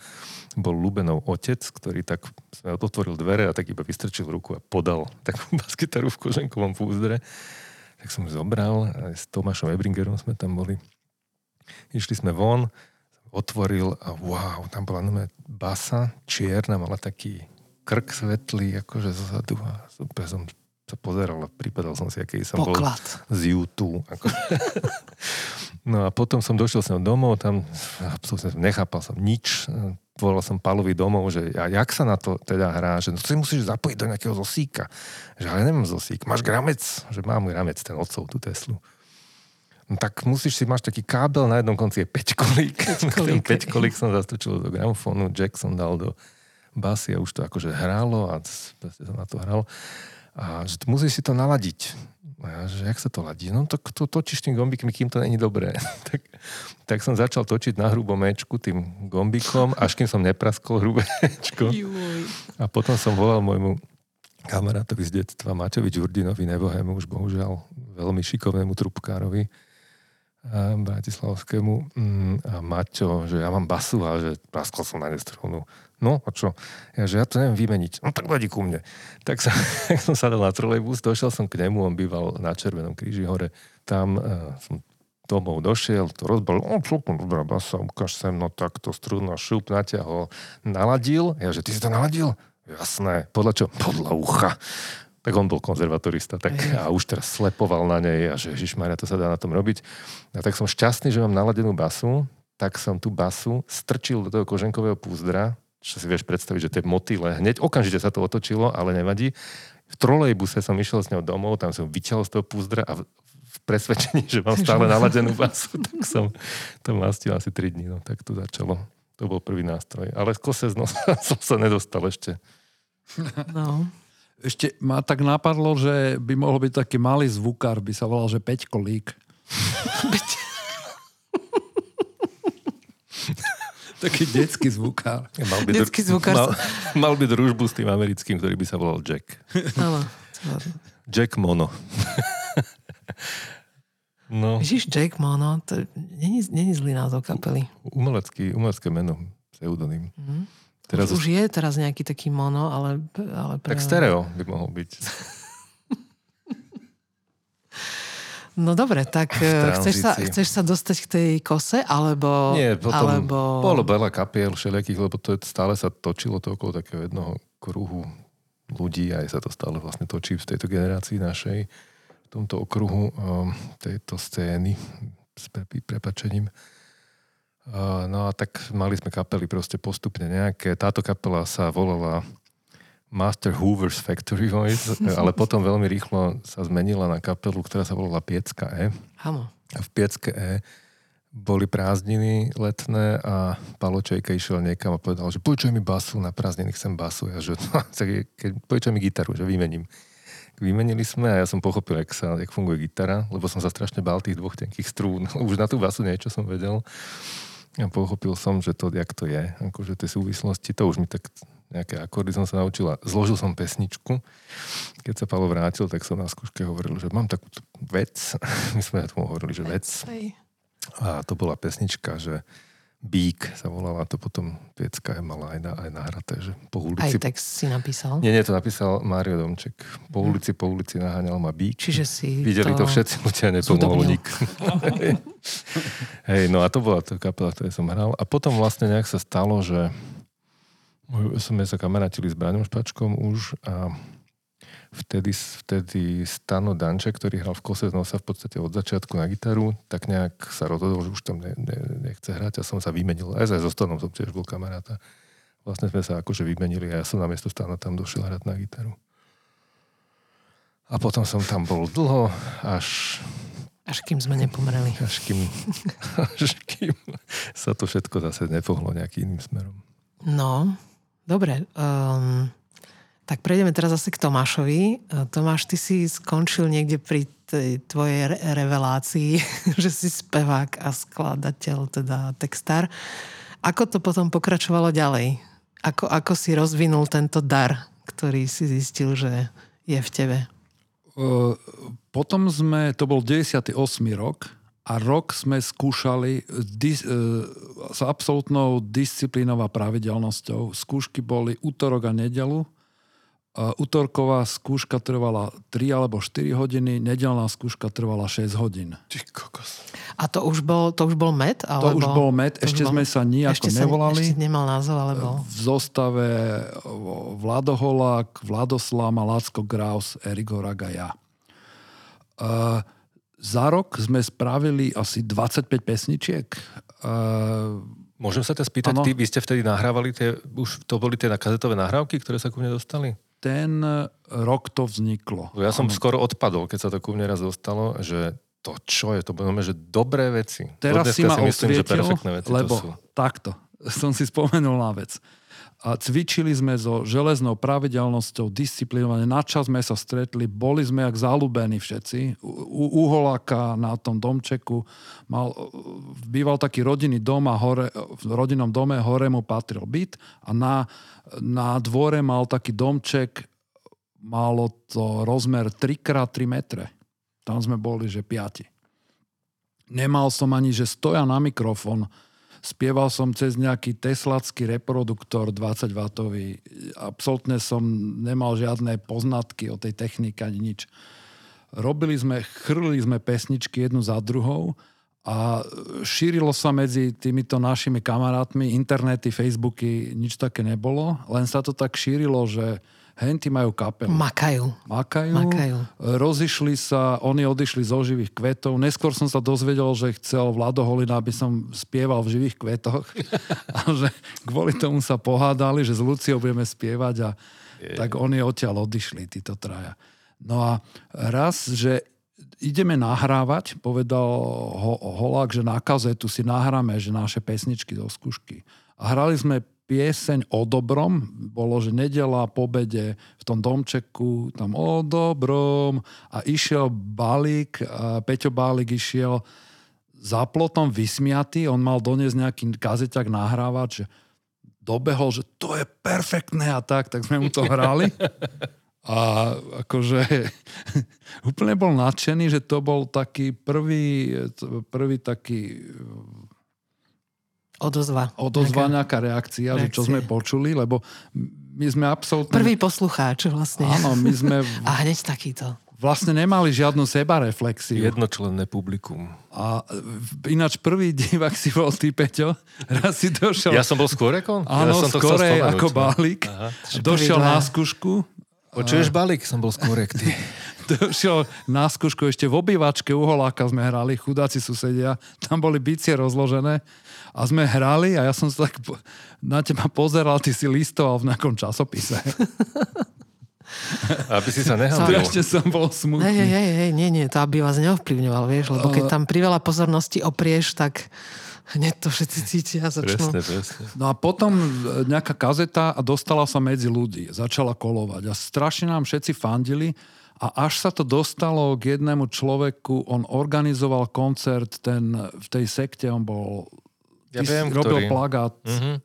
bol Lubenov otec, ktorý tak sme otvoril dvere a tak iba vystrčil ruku a podal takú basgitaru v koženkovom púzdre. Tak som ju zobral, aj s Tomášom Ebringerom sme tam boli. Išli sme von, otvoril a wow, tam bola nové basa, čierna, mala taký krk svetlý, akože zozadu a super som sa pozeral a pripadal som si, aký som bol Poklad. z YouTube. Ako. No a potom som došiel som domov, tam absolútne nechápal som nič. Volal som Palovi domov, že a jak sa na to teda hrá, že no to si musíš zapojiť do nejakého zosíka. Že ale nemám zosík. Máš gramec? Že mám gramec, ten otcov, tú Teslu. No tak musíš si, máš taký kábel, na jednom konci je 5 kolík. Ten Päťkolík. 5 kolík som zastočil do gramofónu, Jack som dal do basy a už to akože hrálo a proste som na to hral. A že musíš si to naladiť. A ja, že jak sa to ladí? No tak to točíš tým gombíkmi, kým to není dobré. tak, tak som začal točiť na hrubom mečku tým gombíkom, až kým som nepraskol hrubé mečko. A potom som volal môjmu kamarátovi z detstva, Maťovi Ďurdinovi, nebohému, už bohužiaľ veľmi šikovnému trubkárovi bratislavskému. Mm, A Maťo, že ja mám basu a že praskol som na nestrunu. No a čo? Ja, že ja to neviem vymeniť. No tak vadí ku mne. Tak, sa, som sadol na trolejbus, došiel som k nemu, on býval na Červenom kríži hore. Tam uh, som domov došiel, to rozbal, o, celkom dobrá basa, ukáž sem, no tak to strunu a šup natiahol, naladil. Ja, že ty si to naladil? Jasné. Podľa čo? Podľa ucha. Tak on bol konzervatorista, tak a už teraz slepoval na nej a že Ježišmarja, to sa dá na tom robiť. A tak som šťastný, že mám naladenú basu, tak som tú basu strčil do toho koženkového púzdra, čo si vieš predstaviť, že to je motýle. Hneď okamžite sa to otočilo, ale nevadí. V trolejbuse som išiel s ňou domov, tam som vyťahol z toho púzdra a v, presvedčení, že mám stále naladenú basu, tak som to mastil asi 3 dní. No, tak to začalo. To bol prvý nástroj. Ale kose z nosa som sa nedostal ešte. No. Ešte ma tak napadlo, že by mohol byť taký malý zvukár, by sa volal, že Peťko Lík. taký detský zvukár. Mal by, Detský zvukár mal, mal by družbu s tým americkým, ktorý by sa volal Jack. Áno. Jack Mono. no, Vidíš, Jake Mono, to není, není zlý názov kapely. umelecký, umelecké meno, pseudonym. Mhm. Teraz, Už, už je teraz nejaký taký mono, ale... ale pre... tak stereo by mohol byť. No dobre, tak eh, chceš sa, chceš sa dostať k tej kose, alebo... Nie, potom alebo... bolo veľa kapiel všelijakých, lebo to je, stále sa točilo to okolo takého jednoho kruhu ľudí, aj sa to stále vlastne točí v tejto generácii našej, v tomto okruhu um, tejto scény s pre, prepačením. Uh, no a tak mali sme kapely proste postupne nejaké. Táto kapela sa volala Master Hoover's Factory Voice, ale potom veľmi rýchlo sa zmenila na kapelu, ktorá sa volala Piecka E. Áno. A v Piecke E boli prázdniny letné a Palo Čejka išiel niekam a povedal, že počuj mi basu, na prázdniny chcem basu. Ja, že, no, keď počuj mi gitaru, že vymením. Vymenili sme a ja som pochopil, jak, sa, jak funguje gitara, lebo som sa strašne bál tých dvoch tenkých strún. Už na tú basu niečo som vedel. A pochopil som, že to, jak to je, akože tie súvislosti, to už mi tak nejaké akordy som sa naučila. Zložil som pesničku. Keď sa Palo vrátil, tak som na skúške hovoril, že mám takú vec. My sme tomu hovorili, že vec. A to bola pesnička, že Bík sa volala, to potom Piecka je mala aj, na, aj nahraté, že po Aj ulici... text si napísal. Nie, nie, to napísal Mário Domček. Po ulici, po ulici naháňal ma Bík. Čiže si Videli to, to všetci ľudia, nepomohol nik. Hej, no a to bola tá kapela, ktorej som hral. A potom vlastne nejak sa stalo, že sme sa kamarátili s Braňom Špačkom už a vtedy, vtedy Stano Danče, ktorý hral v kose z nosa v podstate od začiatku na gitaru, tak nejak sa rozhodol, že už tam ne, ne, nechce hrať a som sa vymenil. Aj so Stanom som tiež bol kamaráta. Vlastne sme sa akože vymenili a ja som namiesto Stana tam došiel hrať na gitaru. A potom som tam bol dlho, až, Až kým sme nepomreli. až, kým, až kým sa to všetko zase nepohlo nejakým iným smerom. No, dobre. Um, tak prejdeme teraz zase k Tomášovi. Uh, Tomáš, ty si skončil niekde pri tej tvojej re- revelácii, že si spevák a skladateľ, teda textár. Ako to potom pokračovalo ďalej? Ako, ako si rozvinul tento dar, ktorý si zistil, že je v tebe? E, Potom sme, to bol 98. rok a rok sme skúšali dis, e, s absolútnou disciplínou a pravidelnosťou. Skúšky boli útorok a nedelu. Útorková skúška trvala 3 alebo 4 hodiny, nedelná skúška trvala 6 hodín. Ty kokos. A to už bol, to už bol med? To Alebo... už bol med, to ešte bol- sme sa nijako ešte sa, nevolali. Ešte nemal názov, ale bol. v zostave Vlado Holák, Vladoslav a Lacko Graus, Erik Horák a ja. Uh, za rok sme spravili asi 25 pesničiek. Uh, Môžem sa ťa spýtať, Áno. ty, vy ste vtedy nahrávali tie, už to boli tie kazetové nahrávky, ktoré sa ku mne dostali? Ten rok to vzniklo. Ja som skoro odpadol, keď sa to ku mne raz dostalo, že to čo je, to bolo, že dobré veci. Teraz si ma si myslím, že perfektné veci lebo to sú. takto, som si spomenul na vec. A cvičili sme so železnou pravidelnosťou, disciplinovane, na čas sme sa stretli, boli sme jak zalúbení všetci. U, u Uholáka na tom domčeku mal, býval taký rodinný dom a hore, v rodinnom dome hore mu patril byt a na, na dvore mal taký domček, malo to rozmer 3x3 metre. Tam sme boli, že piati. Nemal som ani, že stoja na mikrofón. Spieval som cez nejaký teslacký reproduktor 20 W. Absolutne som nemal žiadne poznatky o tej technike ani nič. Robili sme, chrlili sme pesničky jednu za druhou a šírilo sa medzi týmito našimi kamarátmi, internety, Facebooky, nič také nebolo, len sa to tak šírilo, že henty majú kapelu Makajú. makajú, Makajú. rozišli sa, oni odišli zo živých kvetov. Neskôr som sa dozvedel, že chcel Vlado Holina, aby som spieval v živých kvetoch a že kvôli tomu sa pohádali, že s Luciou budeme spievať a tak oni odtiaľ odišli, títo traja. No a raz, že ideme nahrávať, povedal ho, Holák, že na kazetu si nahráme, že naše pesničky do skúšky. A hrali sme pieseň o dobrom. Bolo, že nedela po bede v tom domčeku, tam o dobrom a išiel balík, a Peťo Bálik išiel za plotom vysmiatý, on mal doniesť nejaký kazeťak nahrávať, že dobehol, že to je perfektné a tak, tak sme mu to hrali. A akože úplne bol nadšený, že to bol taký prvý, prvý taký Odozva. Odozva nejaká reakcia, reakcia, že čo sme počuli, lebo my sme absolútne... Prvý poslucháč vlastne. Áno, my sme... A hneď takýto. Vlastne nemali žiadnu sebareflexiu. Jednočlenné publikum. A ináč prvý divák si bol ty, Peťo. Raz si došiel... Ja som bol skôr ako? Áno, ja som to skôr ako balík. Aha. Došiel na skúšku. Počuješ balík? Som bol skôr ty. došiel na skúšku ešte v obývačke u Holáka sme hrali, chudáci susedia. Tam boli bicie rozložené a sme hrali a ja som sa tak na teba pozeral, ty si listoval v nejakom časopise. Aby si sa nehambil. Ešte som bol smutný. Hej, hej, hej, nie, nie, to aby vás neovplyvňoval, vieš, lebo keď tam priveľa pozornosti oprieš, tak hneď to všetci cítia a začnú. Presne, presne. No a potom nejaká kazeta a dostala sa medzi ľudí. Začala kolovať a strašne nám všetci fandili a až sa to dostalo k jednému človeku, on organizoval koncert, ten, v tej sekte on bol ja Ty viem, robil ktorý. plagát. Uh-huh.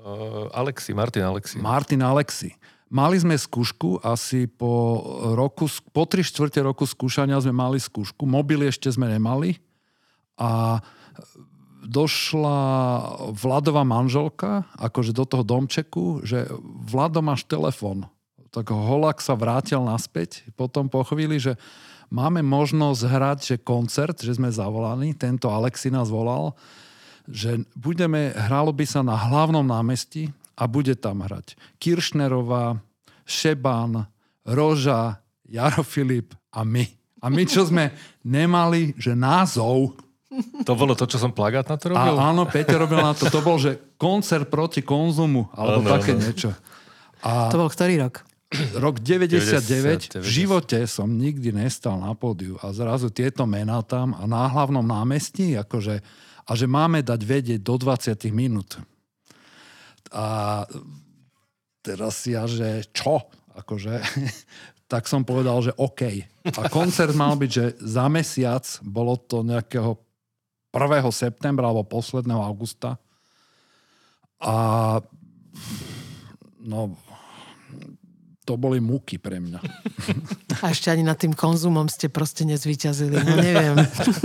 Uh, Alexi, Martin Alexi. Martin Alexi. Mali sme skúšku asi po roku, po tri štvrte roku skúšania sme mali skúšku. Mobily ešte sme nemali a došla Vladová manželka, akože do toho domčeku, že Vlado máš telefon. Tak Holak sa vrátil naspäť potom po chvíli, že máme možnosť hrať, že koncert, že sme zavolaní, tento Alexi nás volal, že budeme, hralo by sa na hlavnom námestí a bude tam hrať Kiršnerová, Šeban, Roža, Jaro Filip a my. A my, čo sme nemali, že názov... To bolo to, čo som plagát na to robil? A, áno, Peťo robil na to. To bol, že koncert proti konzumu, alebo ano, také ano. niečo. A to bol ktorý rok? Rok 99. 90, 90. V živote som nikdy nestal na pódiu a zrazu tieto mená tam a na hlavnom námestí, akože a že máme dať vedieť do 20 minút. A teraz ja, že čo? Akože, tak som povedal, že OK. A koncert mal byť, že za mesiac, bolo to nejakého 1. septembra alebo posledného augusta. A no, to boli múky pre mňa. A ešte ani nad tým konzumom ste proste nezvyťazili, no neviem.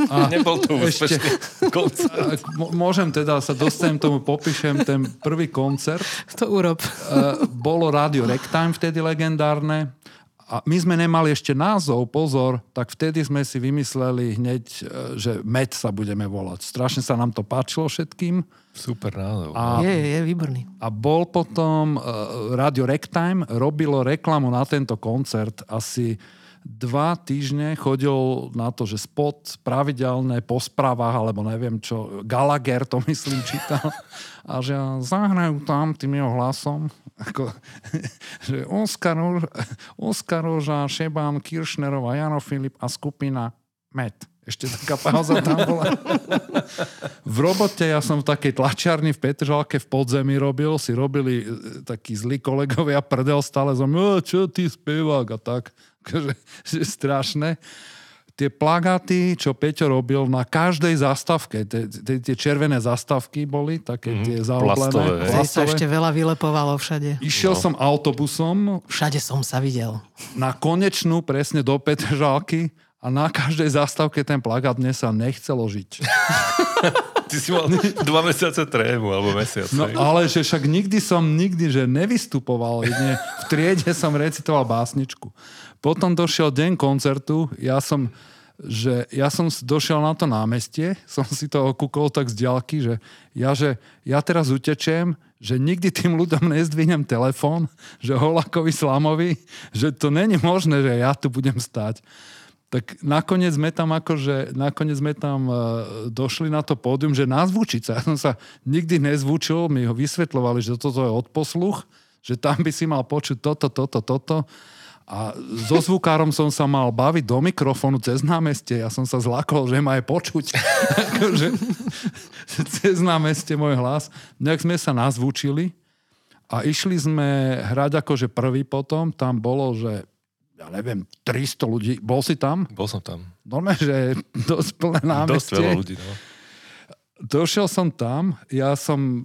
A Nebol to úspešný koncert. Môžem teda, sa dostanem tomu, popíšem ten prvý koncert. To urob. Bolo rádio Rectime vtedy legendárne a my sme nemali ešte názov, pozor, tak vtedy sme si vymysleli hneď, e, že Med sa budeme volať. Strašne sa nám to páčilo všetkým. Super názov. A, je, je, výborný. A bol potom, uh, Radio Rectime robilo reklamu na tento koncert asi dva týždne chodil na to, že spot pravidelné po správach, alebo neviem čo, Gallagher to myslím čítal, a že zahrajú tam tým jeho hlasom, ako, že Oskar, Oskar Roža, Kiršnerová, Jano Filip a skupina Met. Ešte taká pauza tam bola. V robote ja som v takej tlačiarni v Petržalke v podzemí robil, si robili e, takí zlí kolegovia prdel stále som, čo ty spevák a tak akože, že strašné. Tie plagáty, čo Peťo robil na každej zastavke, tie červené zastavky boli, také mm, tie zaoblené. Plastové. plastové. sa ešte veľa vylepovalo všade. Išiel no. som autobusom. Všade som sa videl. Na konečnú, presne do Petržalky a na každej zastavke ten plagát mne sa nechcelo žiť. Ty si mal dva mesiace trému, alebo mesiac. No ale že však nikdy som nikdy, že nevystupoval. Jedne v triede som recitoval básničku. Potom došiel deň koncertu, ja som, že ja som došiel na to námestie, som si to okúkol tak z diaľky, že ja, že ja teraz utečiem, že nikdy tým ľuďom nezdvihnem telefón, že Holakovi Slamovi, že to není možné, že ja tu budem stať. Tak nakoniec sme tam akože, nakoniec sme tam uh, došli na to pódium, že nazvučiť sa. Ja som sa nikdy nezvučil, mi ho vysvetľovali, že toto je odposluch, že tam by si mal počuť toto, toto, toto A so zvukárom som sa mal baviť do mikrofónu cez námestie. Ja som sa zlakol, že ma je počuť. akože, cez námestie môj hlas. Nejak sme sa nazvučili a išli sme hrať akože prvý potom. Tam bolo, že ja neviem, 300 ľudí. Bol si tam? Bol som tam. Normálne, že dosť plné námestie. Dosť veľa ľudí, no. Došiel som tam, ja som,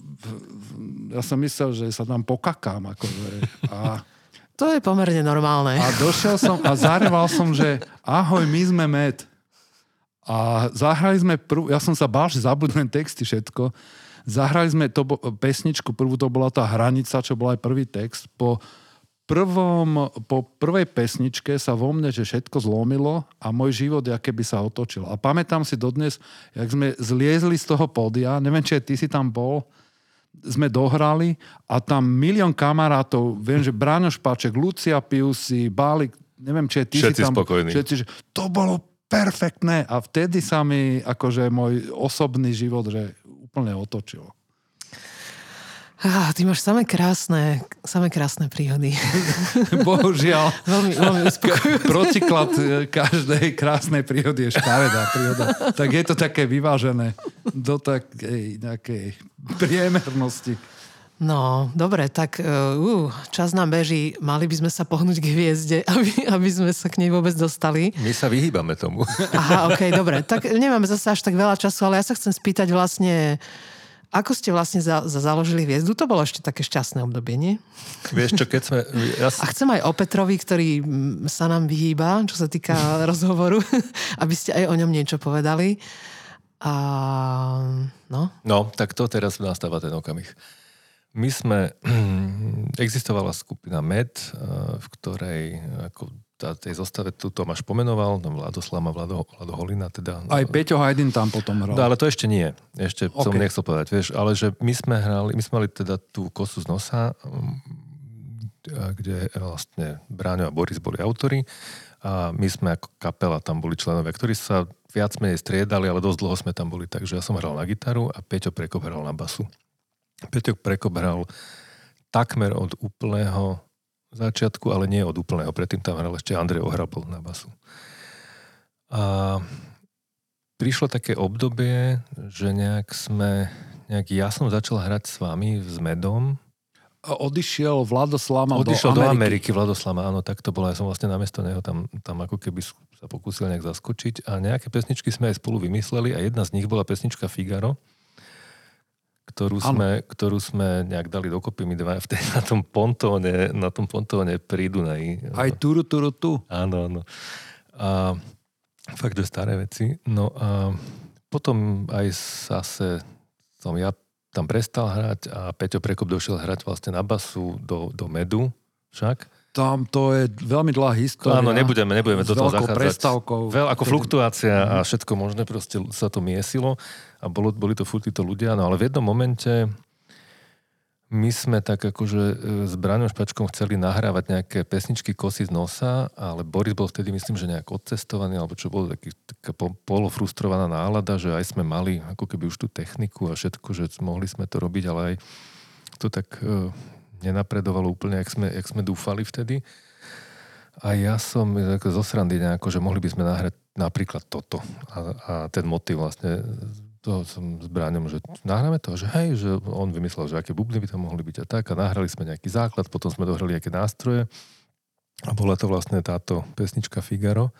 ja som myslel, že sa tam pokakám. Akože, a to je pomerne normálne. A došiel som a zareval som, že ahoj, my sme med. A zahrali sme prv, ja som sa bál, že zabudnem texty všetko. Zahrali sme to, pesničku, prvú to bola tá hranica, čo bola aj prvý text. Po, prvom, po prvej pesničke sa vo mne, že všetko zlomilo a môj život ja keby sa otočil. A pamätám si dodnes, jak sme zliezli z toho pódia, neviem, či ty si tam bol, sme dohrali a tam milión kamarátov, viem, že Bráňo Špaček, Lucia Piusi, Bálik, neviem, či ty všetci si tam... spokojní. Všetci, že to bolo perfektné a vtedy sa mi akože môj osobný život že úplne otočil. Ah, ty máš samé krásne, samé krásne príhody. Bohužiaľ. veľmi, veľmi Protiklad e, každej krásnej príhody je škaredá príhoda. Tak je to také vyvážené do takej nejakej priemernosti. No, dobre, tak uh, čas nám beží. Mali by sme sa pohnúť k hviezde, aby, aby sme sa k nej vôbec dostali. My sa vyhýbame tomu. Aha, ok, dobre. Tak nemáme zase až tak veľa času, ale ja sa chcem spýtať vlastne, ako ste vlastne za, za založili hviezdu? To bolo ešte také šťastné obdobie, nie? Vieš čo, keď sme... Ja... A chcem aj o Petrovi, ktorý sa nám vyhýba, čo sa týka rozhovoru, aby ste aj o ňom niečo povedali. A... No? no, tak to teraz nastáva ten okamih. My sme... Existovala skupina MED, eh, v ktorej ako tej zostave tu Tomáš pomenoval, tam Vlado Slama, Vlado, Vlado Holina teda. Aj Peťo Hajdin tam potom hral. No, ale to ešte nie. Ešte okay. som nechcel povedať, vieš, ale že my sme hrali, my sme mali teda tú kosu z nosa, mm, kde vlastne Bráňo a Boris boli autory a my sme ako kapela tam boli členovia, ktorí sa viac menej striedali, ale dosť dlho sme tam boli, takže ja som hral na gitaru a Peťo Prekop hral na basu. Peťo Prekop hral takmer od úplného začiatku, ale nie od úplného. Predtým tam hral ešte Andrej Ohrabol na basu. A prišlo také obdobie, že nejak sme, nejak ja som začal hrať s vami s Medom. A odišiel Vladoslama odišiel do Ameriky. do Ameriky Vladoslama, áno, tak to bolo. Ja som vlastne namiesto neho tam, tam ako keby sa pokúsil nejak zaskočiť a nejaké pesničky sme aj spolu vymysleli a jedna z nich bola pesnička Figaro ktorú sme, ktorú sme nejak dali dokopy my dva v tej, na tom pontóne, na tom pontóne pri Dunaji. Aj turu, turu, tu. Áno, áno. A fakt, že staré veci. No a potom aj zase som ja tam prestal hrať a Peťo Prekop došiel hrať vlastne na basu do, do Medu však. Tam to je veľmi dlhá história. Áno, nebudeme, nebudeme do toho zachádzať. prestávkou. Veľ, ako fluktuácia a mhm. všetko možné, proste sa to miesilo a bolo, boli to furt títo ľudia, no ale v jednom momente my sme tak akože e, s Braňom Špačkom chceli nahrávať nejaké pesničky kosy z nosa, ale Boris bol vtedy myslím, že nejak odcestovaný, alebo čo bolo taký, taká polofrustrovaná nálada, že aj sme mali ako keby už tú techniku a všetko, že mohli sme to robiť, ale aj to tak uh, nenapredovalo úplne, jak sme, jak sme dúfali vtedy. A ja som zo srandy nejako, že mohli by sme nahrať napríklad toto. A, a ten motiv vlastne, to som s Bráňom, že nahráme to, že hej, že on vymyslel, že aké bubny by tam mohli byť a tak. A nahrali sme nejaký základ, potom sme dohrali aké nástroje. A bola to vlastne táto pesnička Figaro.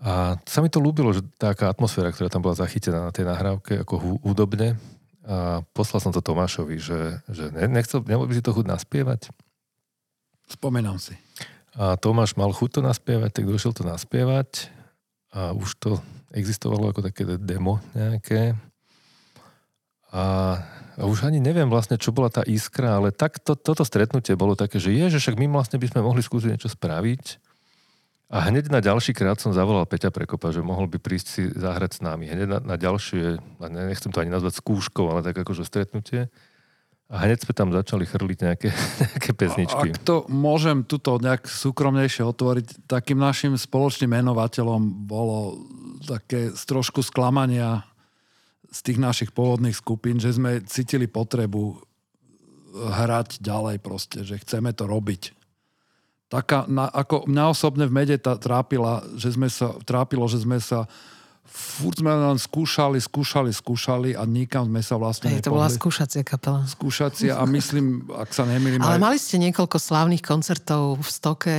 A sa mi to ľúbilo, že taká atmosféra, ktorá tam bola zachytená na tej nahrávke, ako hudobne, a poslal som to Tomášovi, že, že nechcel, nebol by si to chuť naspievať? Spomenám si. A Tomáš mal chuť to naspievať, tak došiel to naspievať a už to existovalo ako také demo nejaké. A, a už ani neviem vlastne, čo bola tá iskra, ale tak to, toto stretnutie bolo také, že je, že však my vlastne by sme mohli skúsiť niečo spraviť a hneď na ďalší krát som zavolal Peťa Prekopa, že mohol by prísť si zahrať s nami. Hneď na, na ďalšie, nechcem to ani nazvať skúškou, ale tak akože stretnutie. A hneď sme tam začali chrliť nejaké, nejaké pesničky. Ak to môžem tuto nejak súkromnejšie otvoriť, takým našim spoločným menovateľom bolo také trošku sklamania z tých našich pôvodných skupín, že sme cítili potrebu hrať ďalej proste, že chceme to robiť taká, na, ako mňa osobne v mede tá trápila, že sme sa, trápilo, že sme sa furt sme len skúšali, skúšali, skúšali a nikam sme sa vlastne Hej, to bola skúšacia kapela. Skúšacia a myslím, ak sa nemýlim... Ale aj... mali ste niekoľko slávnych koncertov v Stoke,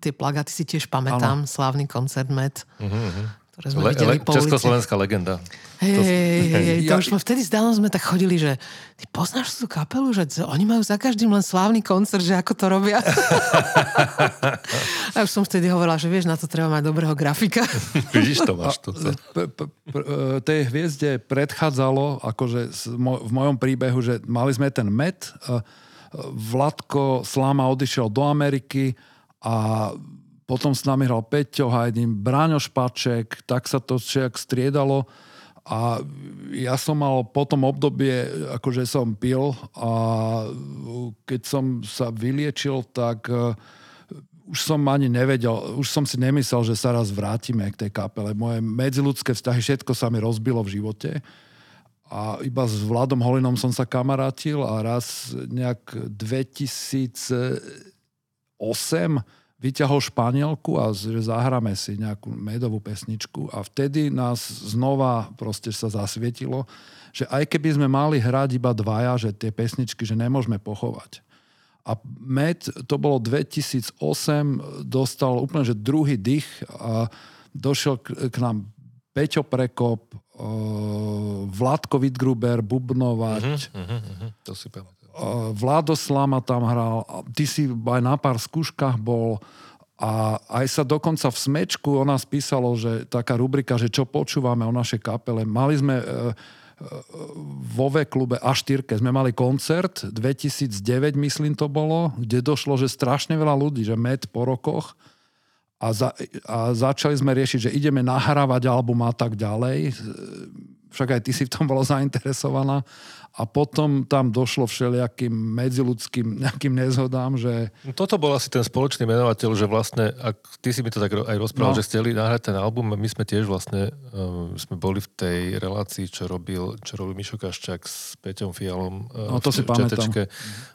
tie plagáty si tiež pamätám, ano. slávny koncert Met. Uh-huh, ktoré sme le, videli le, po Československá legenda. Hej, hej, hej, hej, to už sme vtedy s Danom sme tak chodili, že ty poznáš tú kapelu, že oni majú za každým len slávny koncert, že ako to robia. A už som vtedy hovorila, že vieš, na to treba mať dobrého grafika. Vidíš to, máš to. Tej hviezde predchádzalo, akože v mojom príbehu, že mali sme ten met, Vladko Slama odišiel do Ameriky a potom s nami hral Peťo Hajdin, Bráňo Špaček, tak sa to však striedalo a ja som mal potom obdobie, akože som pil a keď som sa vyliečil, tak uh, už som ani nevedel, už som si nemyslel, že sa raz vrátime k tej kapele. Moje medziludské vzťahy, všetko sa mi rozbilo v živote a iba s Vladom Holinom som sa kamarátil a raz nejak 2008 vyťahol španielku a že zahráme si nejakú medovú pesničku a vtedy nás znova proste sa zasvietilo, že aj keby sme mali hrať iba dvaja, že tie pesničky, že nemôžeme pochovať. A Med, to bolo 2008, dostal úplne, že druhý dých a došiel k, k nám Peťo Prekop, uh, Vládko Wittgruber, bubnovať. Uh-huh, uh-huh, uh-huh. To si pamätám. Vlado Slama tam hral, ty si aj na pár skúškach bol a aj sa dokonca v Smečku o nás písalo, že taká rubrika, že čo počúvame o našej kapele. Mali sme e, e, vo V klube A4 sme mali koncert 2009, myslím to bolo, kde došlo, že strašne veľa ľudí, že med po rokoch a, za, a začali sme riešiť, že ideme nahrávať album a tak ďalej. Však aj ty si v tom bola zainteresovaná a potom tam došlo všelijakým medziludským nejakým nezhodám, že... Toto bol asi ten spoločný menovateľ, že vlastne, ak ty si mi to tak aj rozprával, no. že chceli nahrať ten album, my sme tiež vlastne, uh, sme boli v tej relácii, čo robil, čo robil Mišo Kaščák s Peťom Fialom uh, no, to v, si pamätám.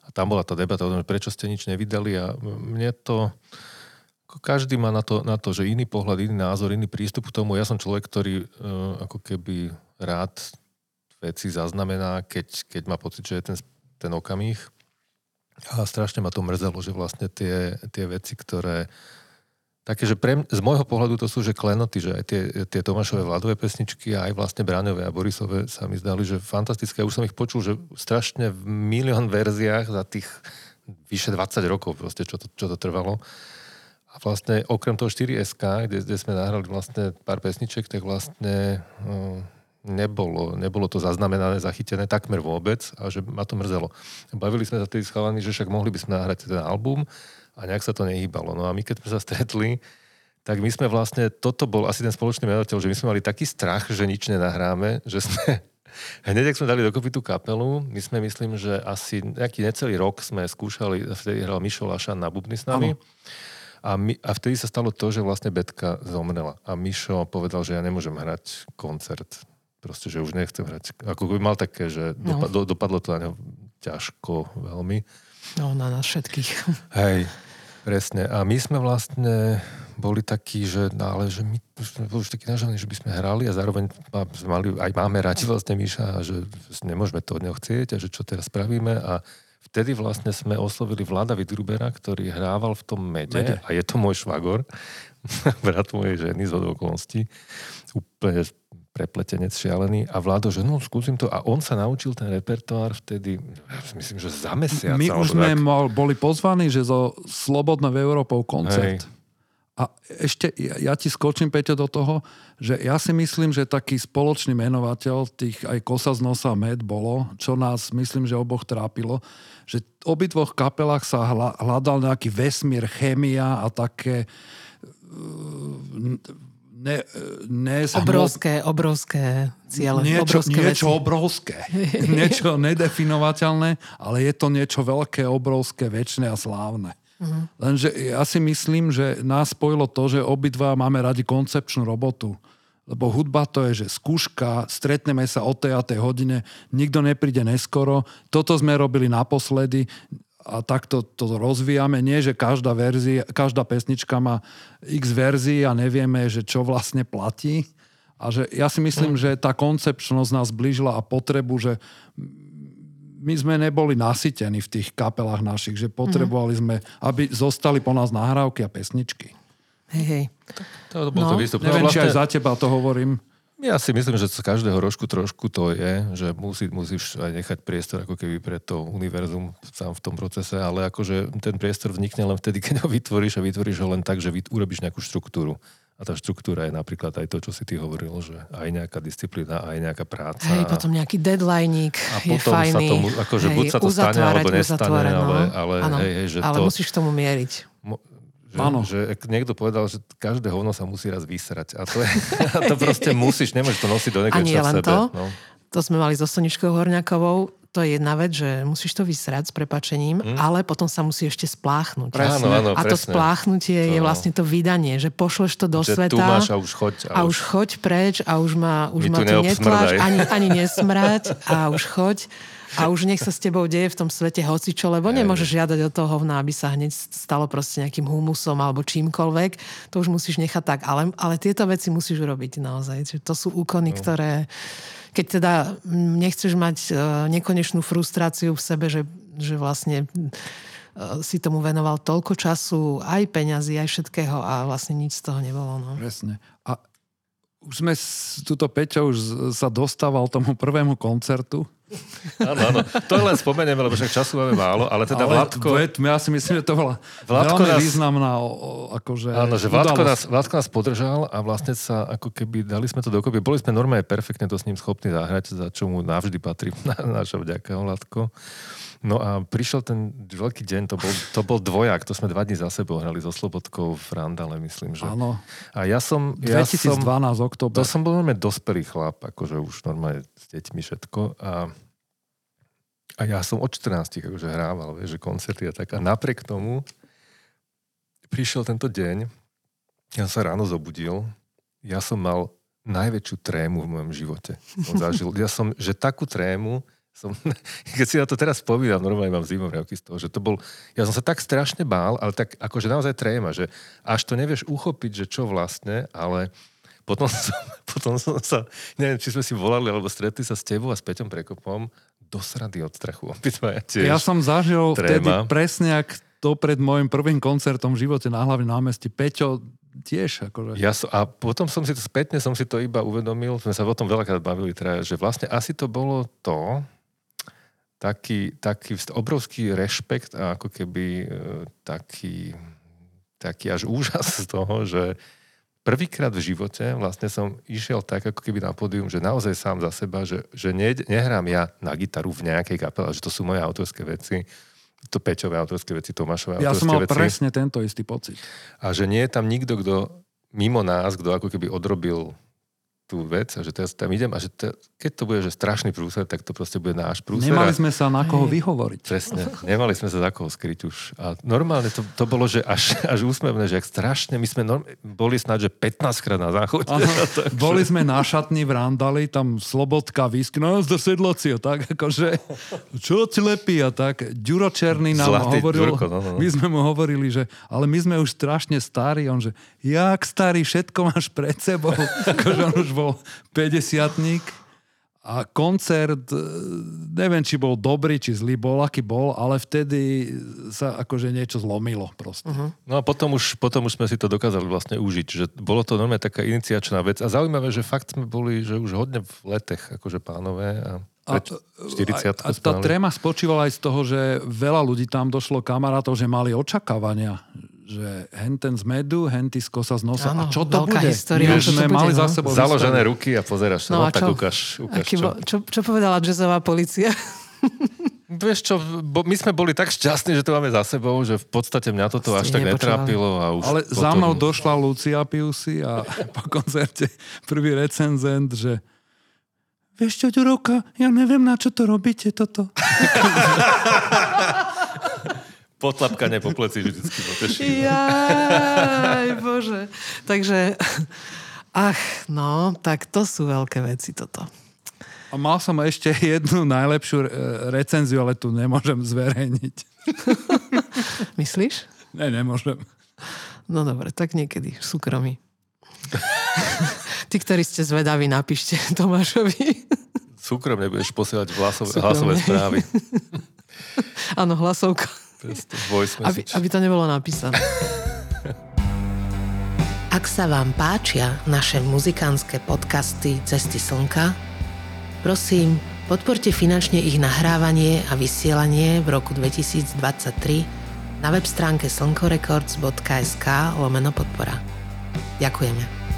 A tam bola tá debata o tom, prečo ste nič nevydali a mne to každý má na to, na to, že iný pohľad, iný názor, iný prístup k tomu. Ja som človek, ktorý uh, ako keby rád veci zaznamená, keď, keď má pocit, že je ten, ten okamih. A strašne ma to mrzelo, že vlastne tie, tie veci, ktoré také, že pre, z môjho pohľadu to sú že klenoty, že aj tie, tie Tomášové vládové pesničky a aj vlastne Braňové a Borisové sa mi zdali, že fantastické. Už som ich počul, že strašne v milión verziách za tých vyše 20 rokov proste, čo to, čo to trvalo. A vlastne okrem toho 4SK, kde, kde sme nahrali vlastne pár pesniček, tak vlastne uh, nebolo, nebolo to zaznamenané, zachytené takmer vôbec a že ma to mrzelo. Bavili sme sa tedy schválení, že však mohli by sme nahrať ten album a nejak sa to nehýbalo. No a my keď sme sa stretli, tak my sme vlastne, toto bol asi ten spoločný menovateľ, že my sme mali taký strach, že nič nenahráme, že sme Hneď, ak sme dali dokopy tú kapelu, my sme, myslím, že asi nejaký necelý rok sme skúšali, vtedy hral Mišo Lašan na bubny s nami. A, my, a vtedy sa stalo to, že vlastne Betka zomrela. A Mišo povedal, že ja nemôžem hrať koncert proste, že už nechcem hrať. Ako by mal také, že no. dopadlo, dopadlo to na neho ťažko veľmi. No, na nás všetkých. Hej, presne. A my sme vlastne boli takí, že, no, ale že my sme boli už takí nažaní, že by sme hrali a zároveň mali, aj máme radi vlastne Míša a že nemôžeme to od neho chcieť a že čo teraz spravíme a vtedy vlastne sme oslovili Vlada Vidgrubera, ktorý hrával v tom mede, mede. a je to môj švagor, brat mojej ženy z okolností. Úplne prepletenec šialený a Vlado, že no skúsim to a on sa naučil ten repertoár vtedy, myslím, že za mesiac. My už sme tak... boli pozvaní, že zo Slobodnou Európou koncert. Hej. A ešte, ja, ja ti skočím, Peťo, do toho, že ja si myslím, že taký spoločný menovateľ tých aj Kosa z nosa med bolo, čo nás, myslím, že oboch trápilo, že v obidvoch kapelách sa hľadal nejaký vesmír, chémia a také ne, ne, obrovské, obrovské ciele. Niečo obrovské, niečo obrovské. niečo nedefinovateľné, ale je to niečo veľké, obrovské, väčšie a slávne. Uh-huh. Lenže ja si myslím, že nás spojilo to, že obidva máme radi koncepčnú robotu. Lebo hudba to je, že skúška, stretneme sa o tej a tej hodine, nikto nepríde neskoro. Toto sme robili naposledy a takto to rozvíjame. Nie, že každá, verzia, každá pesnička má x verzií a nevieme, že čo vlastne platí. A že ja si myslím, mm. že tá koncepčnosť nás blížila a potrebu, že my sme neboli nasytení v tých kapelách našich, že potrebovali mm. sme, aby zostali po nás nahrávky a pesničky. Hej, hej. To, to bol No. to výstup. Neviem, No, či aj vlastne- za teba to hovorím. Ja si myslím, že z každého rožku trošku to je, že musí, musíš aj nechať priestor ako keby pre to univerzum sám v tom procese, ale akože ten priestor vznikne len vtedy, keď ho vytvoríš a vytvoríš ho len tak, že urobíš nejakú štruktúru. A tá štruktúra je napríklad aj to, čo si ty hovoril, že aj nejaká disciplína, aj nejaká práca. Hej, potom nejaký deadlineík a je potom fajný. sa tomu, akože buď sa to stane, alebo nestane, no. ale, ale, Áno, hej, hej, že ale to, musíš k tomu mieriť. Mo- že, Áno. že niekto povedal, že každé hovno sa musí raz vysrať. A to, je, a to proste musíš, nemôžeš to nosiť do A nekonečna v sebe. to. No. To sme mali so Soničkou Horňakovou. To je jedna vec, že musíš to vysrať s prepačením, Hm? ale potom sa musí ešte spláchnuť. Áno, áno, a to presne. spláchnutie je To- vlastne to vydanie, že pošleš to do Že sveta tu máš a už choď. a už choď preč a už ma, už Mi ma tu neobsmrdaj. ani, ani nesmrať a už choď. A už nech sa s tebou deje v tom svete hocičo, lebo nemôžeš žiadať od toho hovna, aby sa hneď stalo proste nejakým humusom alebo čímkoľvek. To už musíš nechať tak. Ale, ale tieto veci musíš urobiť naozaj. Čiže to sú úkony, no. ktoré... Keď teda nechceš mať uh, nekonečnú frustráciu v sebe, že, že vlastne uh, si tomu venoval toľko času, aj peňazí, aj všetkého a vlastne nič z toho nebolo. No. Presne. A už sme, s- tuto Peťo už sa dostával tomu prvému koncertu. Áno, áno. To len spomenieme, lebo však času máme málo, ale teda Ale Vládko... veď, ja si myslím, že to bola Vládko veľmi nás- významná akože Áno, že Vládko nás, Vládko nás podržal a vlastne sa ako keby dali sme to dokopy. Boli sme normálne perfektne to s ním schopní zahrať, za čo mu navždy patrí na, naša vďaka, Vládko. No a prišiel ten veľký deň, to bol, to bol dvojak, to sme dva dní za sebou hrali so Slobodkou v Randale, myslím, že. Áno, A ja som... Ja 2012 som, október. to som bol normálne dospelý chlap, akože už normálne s deťmi všetko. A, a ja som od 14 akože hrával, vieš, že koncerty a tak. A napriek tomu prišiel tento deň, ja sa ráno zobudil, ja som mal najväčšiu trému v mojom živote. Zažil. Ja som, že takú trému som, keď si na to teraz spomínam, normálne mám zimomriavky z toho, že to bol, ja som sa tak strašne bál, ale tak akože naozaj tréma, že až to nevieš uchopiť, že čo vlastne, ale potom som, potom som sa, neviem, či sme si volali, alebo stretli sa s tebou a s Peťom Prekopom do srady od strachu. Ja som zažil vtedy tréma. presne, ak to pred môjim prvým koncertom v živote na hlavne námestí. Peťo tiež. Akože. Ja som, a potom som si to spätne som si to iba uvedomil, sme sa o tom veľakrát bavili, teda, že vlastne asi to bolo to, taký, taký obrovský rešpekt a ako keby e, taký, taký až úžas z toho, že prvýkrát v živote vlastne som išiel tak ako keby na pódium, že naozaj sám za seba, že, že ne, nehrám ja na gitaru v nejakej kapele, že to sú moje autorské veci, to Peťové autorské veci, Tomášové Ja autorské som mal veci. presne tento istý pocit. A že nie je tam nikto, kto mimo nás, kto ako keby odrobil tú vec a že teraz tam idem a že te, keď to bude že strašný prúser, tak to proste bude náš prúser. Nemali a- sme sa na koho vyhovoriť. Presne, nemali sme sa za koho skryť už. A normálne to, to bolo, že až, až úsmevné, že ak strašne, my sme norm, boli snáď, že 15 krát na záchode. Áno, boli sme na šatni v Randali, tam Slobodka whisky, no do sedloci, a tak akože, čo ti lepí a tak. Ďuro Černý nám Zlatý hovoril, Ďurko, no, no, no. my sme mu hovorili, že ale my sme už strašne starí, on že, jak starý, všetko máš pred sebou, akože on už bol 50 a koncert, e, neviem, či bol dobrý, či zlý, bol, aký bol, ale vtedy sa akože niečo zlomilo proste. Uh-huh. No a potom už, potom už sme si to dokázali vlastne užiť, že bolo to normálne taká iniciačná vec. A zaujímavé, že fakt sme boli, že už hodne v letech, akože pánové. A, A, pred 40 a, a tá tréma spočívala aj z toho, že veľa ľudí tam došlo kamarátov, že mali očakávania že henten z medu, henty z kosa z nosa. Áno, a čo to bude? história, My čo sme mali no. za sebou Založené výstavu. ruky a pozeráš sa. No No, a tak čo? ukáž, ukáž Aký čo. čo, čo povedala jazzová policia? Vieš čo, bo my sme boli tak šťastní, že to máme za sebou, že v podstate mňa toto Ste až tak netrápilo. A už Ale potom... za mnou došla Lucia Piusi a po koncerte prvý recenzent, že Vieš čo, Ďurovka, ja neviem, na čo to robíte toto. Potlapkanie po pleci vždycky poteší. Jaj, bože. Takže, ach, no, tak to sú veľké veci toto. A mal som ešte jednu najlepšiu recenziu, ale tu nemôžem zverejniť. Myslíš? Ne, nemôžem. No dobre, tak niekedy v súkromí. Tí, ktorí ste zvedaví, napíšte Tomášovi. Súkromne budeš posielať hlasové, hlasové správy. Áno, hlasovka. Aby, aby to nebolo napísané. Ak sa vám páčia naše muzikánske podcasty Cesty slnka, prosím, podporte finančne ich nahrávanie a vysielanie v roku 2023 na web stránke slnkorecords.sk lomeno podpora. Ďakujeme.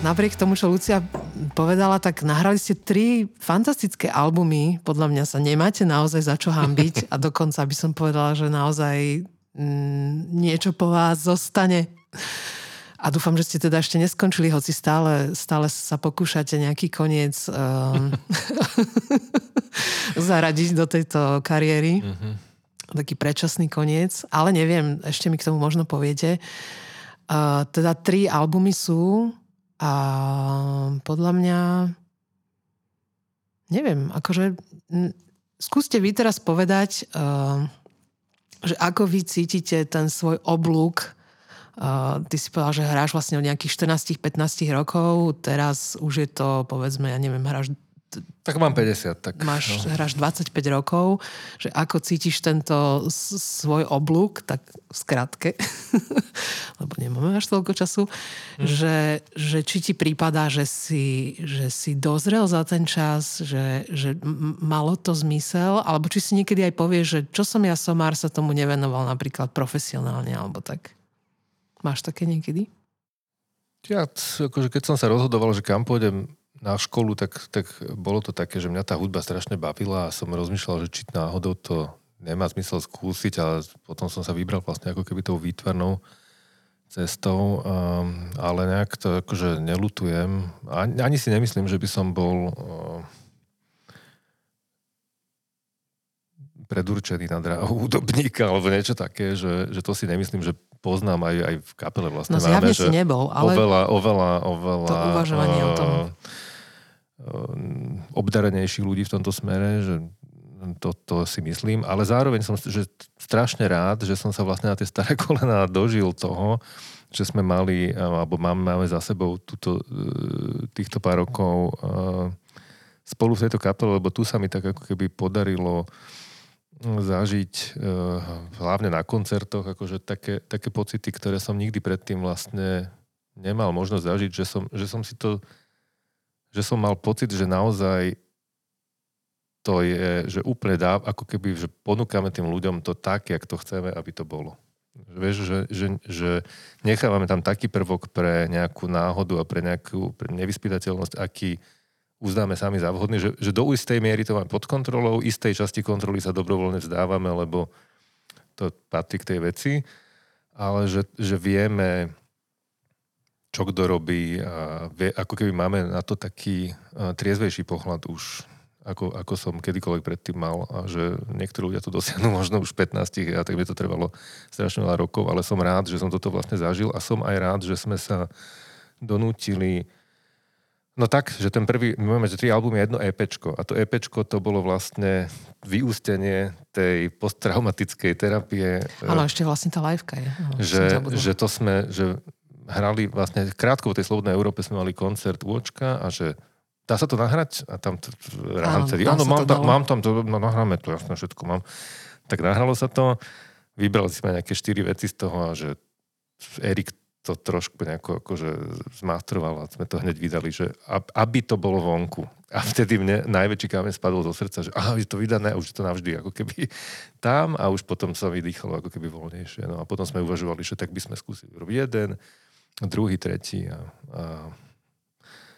Napriek tomu, čo Lucia povedala, tak nahrali ste tri fantastické albumy. Podľa mňa sa nemáte naozaj za čo hambiť a dokonca by som povedala, že naozaj mm, niečo po vás zostane. A dúfam, že ste teda ešte neskončili, hoci stále, stále sa pokúšate nejaký koniec um, zaradiť do tejto kariéry. Mm-hmm. Taký predčasný koniec. Ale neviem, ešte mi k tomu možno poviete. Uh, teda tri albumy sú a podľa mňa neviem, akože skúste vy teraz povedať, uh, že ako vy cítite ten svoj oblúk Uh, ty si povedal, že hráš vlastne od nejakých 14-15 rokov, teraz už je to, povedzme, ja neviem, hráš tak mám 50. Tak, Máš, no. hráš 25 rokov, že ako cítiš tento svoj oblúk, tak v skratke, lebo nemáme až toľko času, hm. že, že či ti prípada, že si, že si dozrel za ten čas, že, že malo to zmysel, alebo či si niekedy aj povieš, že čo som ja somár sa tomu nevenoval napríklad profesionálne, alebo tak. Máš také niekedy? Ja, akože keď som sa rozhodoval, že kam pôjdem na školu, tak, tak bolo to také, že mňa tá hudba strašne bavila a som rozmýšľal, že či náhodou to nemá zmysel skúsiť, ale potom som sa vybral vlastne ako keby tou výtvarnou cestou, um, ale nejak to akože nelutujem. Ani, ani si nemyslím, že by som bol uh, predurčený na dráhu hudobníka alebo niečo také, že, že to si nemyslím, že poznám aj, aj v kapele vlastne. No zjavne si nebol, ale... Oveľa, oveľa, oveľa... To uvažovanie uh, o tom Ehm, obdarenejších ľudí v tomto smere, že to, to si myslím, ale zároveň som že strašne rád, že som sa vlastne na tie staré kolena dožil toho, že sme mali, alebo máme, za sebou túto, e, týchto pár rokov spolu v tejto kapele, lebo tu sa mi tak ako keby podarilo zažiť hlavne na koncertoch, akože také, také pocity, ktoré som nikdy predtým vlastne nemal možnosť zažiť, že som, že som si to že som mal pocit, že naozaj to je, že úplne dá, ako keby, že ponúkame tým ľuďom to tak, jak to chceme, aby to bolo. Vieš, že, že, že nechávame tam taký prvok pre nejakú náhodu a pre nejakú pre nevyspytateľnosť, aký uznáme sami za vhodný, že, že do istej miery to máme pod kontrolou, istej časti kontroly sa dobrovoľne vzdávame, lebo to patrí k tej veci, ale že, že vieme čo kto robí a vie, ako keby máme na to taký triezvejší pohľad už ako, ako som kedykoľvek predtým mal a že niektorí ľudia to dosiahnu možno už 15 a tak by to trvalo strašne veľa rokov, ale som rád, že som toto vlastne zažil a som aj rád, že sme sa donútili No tak, že ten prvý, my máme že tri albumy jedno EPčko a to EPčko to bolo vlastne vyústenie tej posttraumatickej terapie. Áno, ešte vlastne tá liveka je. No, že, že to sme, že hrali vlastne krátko v tej Slobodnej Európe sme mali koncert Vôčka a že dá sa to nahrať? A tam t- ráno vtedy, áno, mám, tam, mám tam to, no nahráme to, jasne všetko mám. Tak nahralo sa to, vybrali sme nejaké štyri veci z toho a že Erik to trošku nejako akože zmastroval a sme to hneď vydali, že aby to bolo vonku. A vtedy mne najväčší kameň spadol zo srdca, že aha, je to vydané už je to navždy ako keby tam a už potom sa vydýchalo ako keby voľnejšie. No a potom sme uvažovali, že tak by sme skúsili robiť jeden, druhý, tretí a, a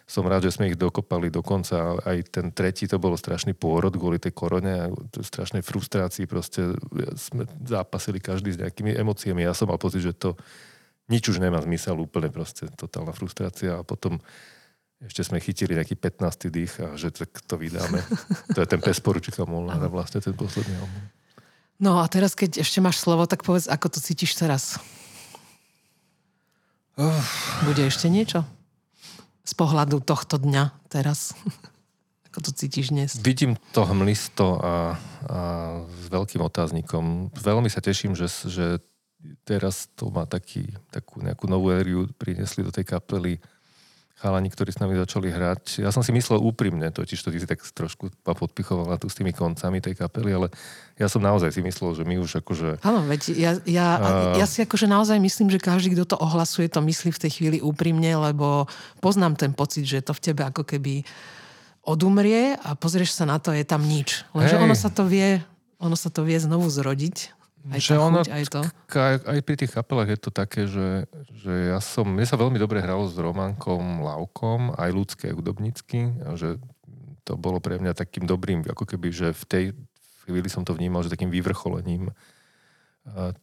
som rád, že sme ich dokopali dokonca. Aj ten tretí to bolo strašný pôrod kvôli tej korone a strašnej frustrácii. Proste sme zápasili každý s nejakými emóciami. Ja som mal pocit, že to nič už nemá zmysel úplne proste totálna frustrácia a potom ešte sme chytili nejaký 15. dých a že tak to vydáme. To je ten pes poručíka Molnára vlastne ten posledný album. No a teraz, keď ešte máš slovo, tak povedz, ako to cítiš teraz. Uf. Bude ešte niečo? Z pohľadu tohto dňa teraz. Ako to cítiš dnes? Vidím to hmlisto a, a s veľkým otáznikom. Veľmi sa teším, že, že teraz to má taký, takú nejakú novú ériu priniesli do tej kapely chalani, ktorí s nami začali hrať. Ja som si myslel úprimne, totiž to ty si tak trošku podpichovala tu s tými koncami tej kapely, ale ja som naozaj si myslel, že my už akože... Áno, veď ja, ja, uh, ja si akože naozaj myslím, že každý, kto to ohlasuje, to myslí v tej chvíli úprimne, lebo poznám ten pocit, že to v tebe ako keby odumrie a pozrieš sa na to, je tam nič. Lenže ono sa to vie, ono sa to vie znovu zrodiť aj že ono, chuť, aj to? Aj, aj pri tých kapelách je to také, že, že ja som, mne sa veľmi dobre hralo s Romankom Laukom, aj ľudské, aj hudobnícky, že to bolo pre mňa takým dobrým, ako keby, že v tej chvíli som to vnímal, že takým vyvrcholením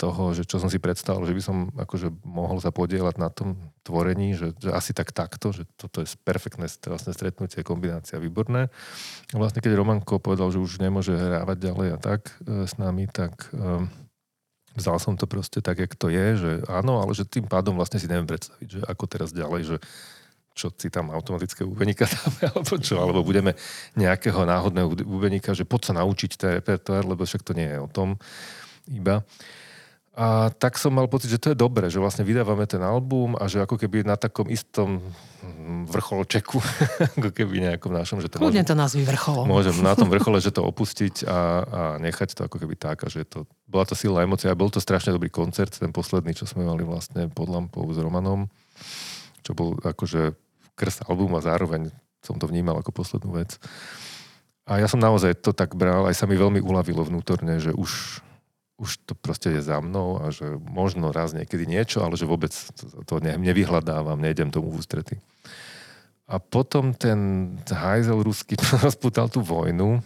toho, že čo som si predstavil, že by som akože mohol sa podielať na tom tvorení, že, že asi tak takto, že toto je perfektné vlastne stretnutie, kombinácia výborné. A vlastne keď Romanko povedal, že už nemôže hrávať ďalej a tak e, s nami, tak um, vzal som to proste tak, jak to je, že áno, ale že tým pádom vlastne si neviem predstaviť, že ako teraz ďalej, že čo si tam automatické úbeníka dáme, alebo čo, alebo budeme nejakého náhodného úbeníka, že poď sa naučiť ten repertoár, lebo však to nie je o tom iba. A tak som mal pocit, že to je dobré, že vlastne vydávame ten album a že ako keby na takom istom vrcholčeku, ako keby nejakom našom, že to Kľudne to nazví vrcholom. Môžem na tom vrchole, že to opustiť a, a nechať to ako keby tak a že to, bola to silná emocia a bol to strašne dobrý koncert, ten posledný, čo sme mali vlastne pod lampou s Romanom, čo bol akože krst album a zároveň som to vnímal ako poslednú vec. A ja som naozaj to tak bral, aj sa mi veľmi uľavilo vnútorne, že už už to proste je za mnou a že možno raz niekedy niečo, ale že vôbec to ne, nevyhľadávam, nejdem tomu v ústrety. A potom ten hajzel ruský rozputal tú vojnu,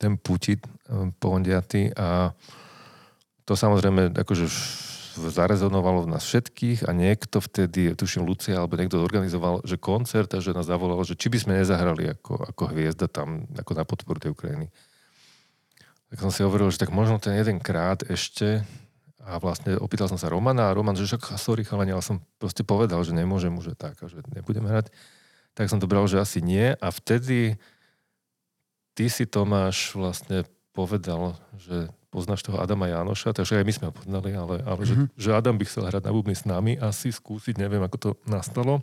ten Putin eh, pondiaty a to samozrejme akože zarezonovalo v nás všetkých a niekto vtedy, tuším Lucia, alebo niekto zorganizoval, že koncert a že nás zavolal, že či by sme nezahrali ako, ako hviezda tam ako na podporu tej Ukrajiny tak som si hovoril, že tak možno ten jeden krát ešte a vlastne opýtal som sa Romana a Roman, že však sorry chalani, ale som proste povedal, že nemôžem už tak a že nebudem hrať. Tak som to bral, že asi nie a vtedy ty si Tomáš vlastne povedal, že poznáš toho Adama Jánoša, takže aj my sme ho poznali, ale, ale mm-hmm. že, že Adam by chcel hrať na bubny s nami, asi skúsiť, neviem, ako to nastalo,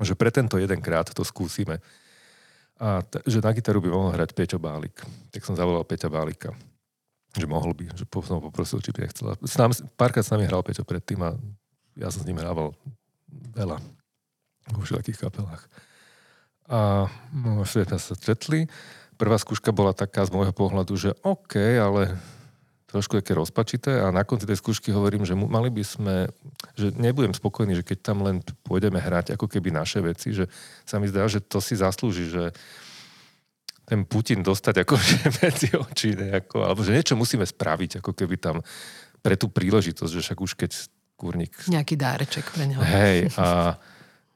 že pre tento jeden krát to skúsime a t- že na gitaru by mohol hrať Peťo Bálik. Tak som zavolal Peťa Bálika, že mohol by, že som poprosil, či by nechcel. S nám, párkrát s nami hral Peťo predtým a ja som s ním hrával veľa vo všetkých kapelách. A no, sme sa stretli. Prvá skúška bola taká z môjho pohľadu, že OK, ale trošku také rozpačité a na konci tej skúšky hovorím, že mali by sme, že nebudem spokojný, že keď tam len pôjdeme hrať ako keby naše veci, že sa mi zdá, že to si zaslúži, že ten Putin dostať akože medzi oči nejako, alebo že niečo musíme spraviť, ako keby tam pre tú príležitosť, že však už keď kurník... Nejaký dáreček pre neho. Hej, a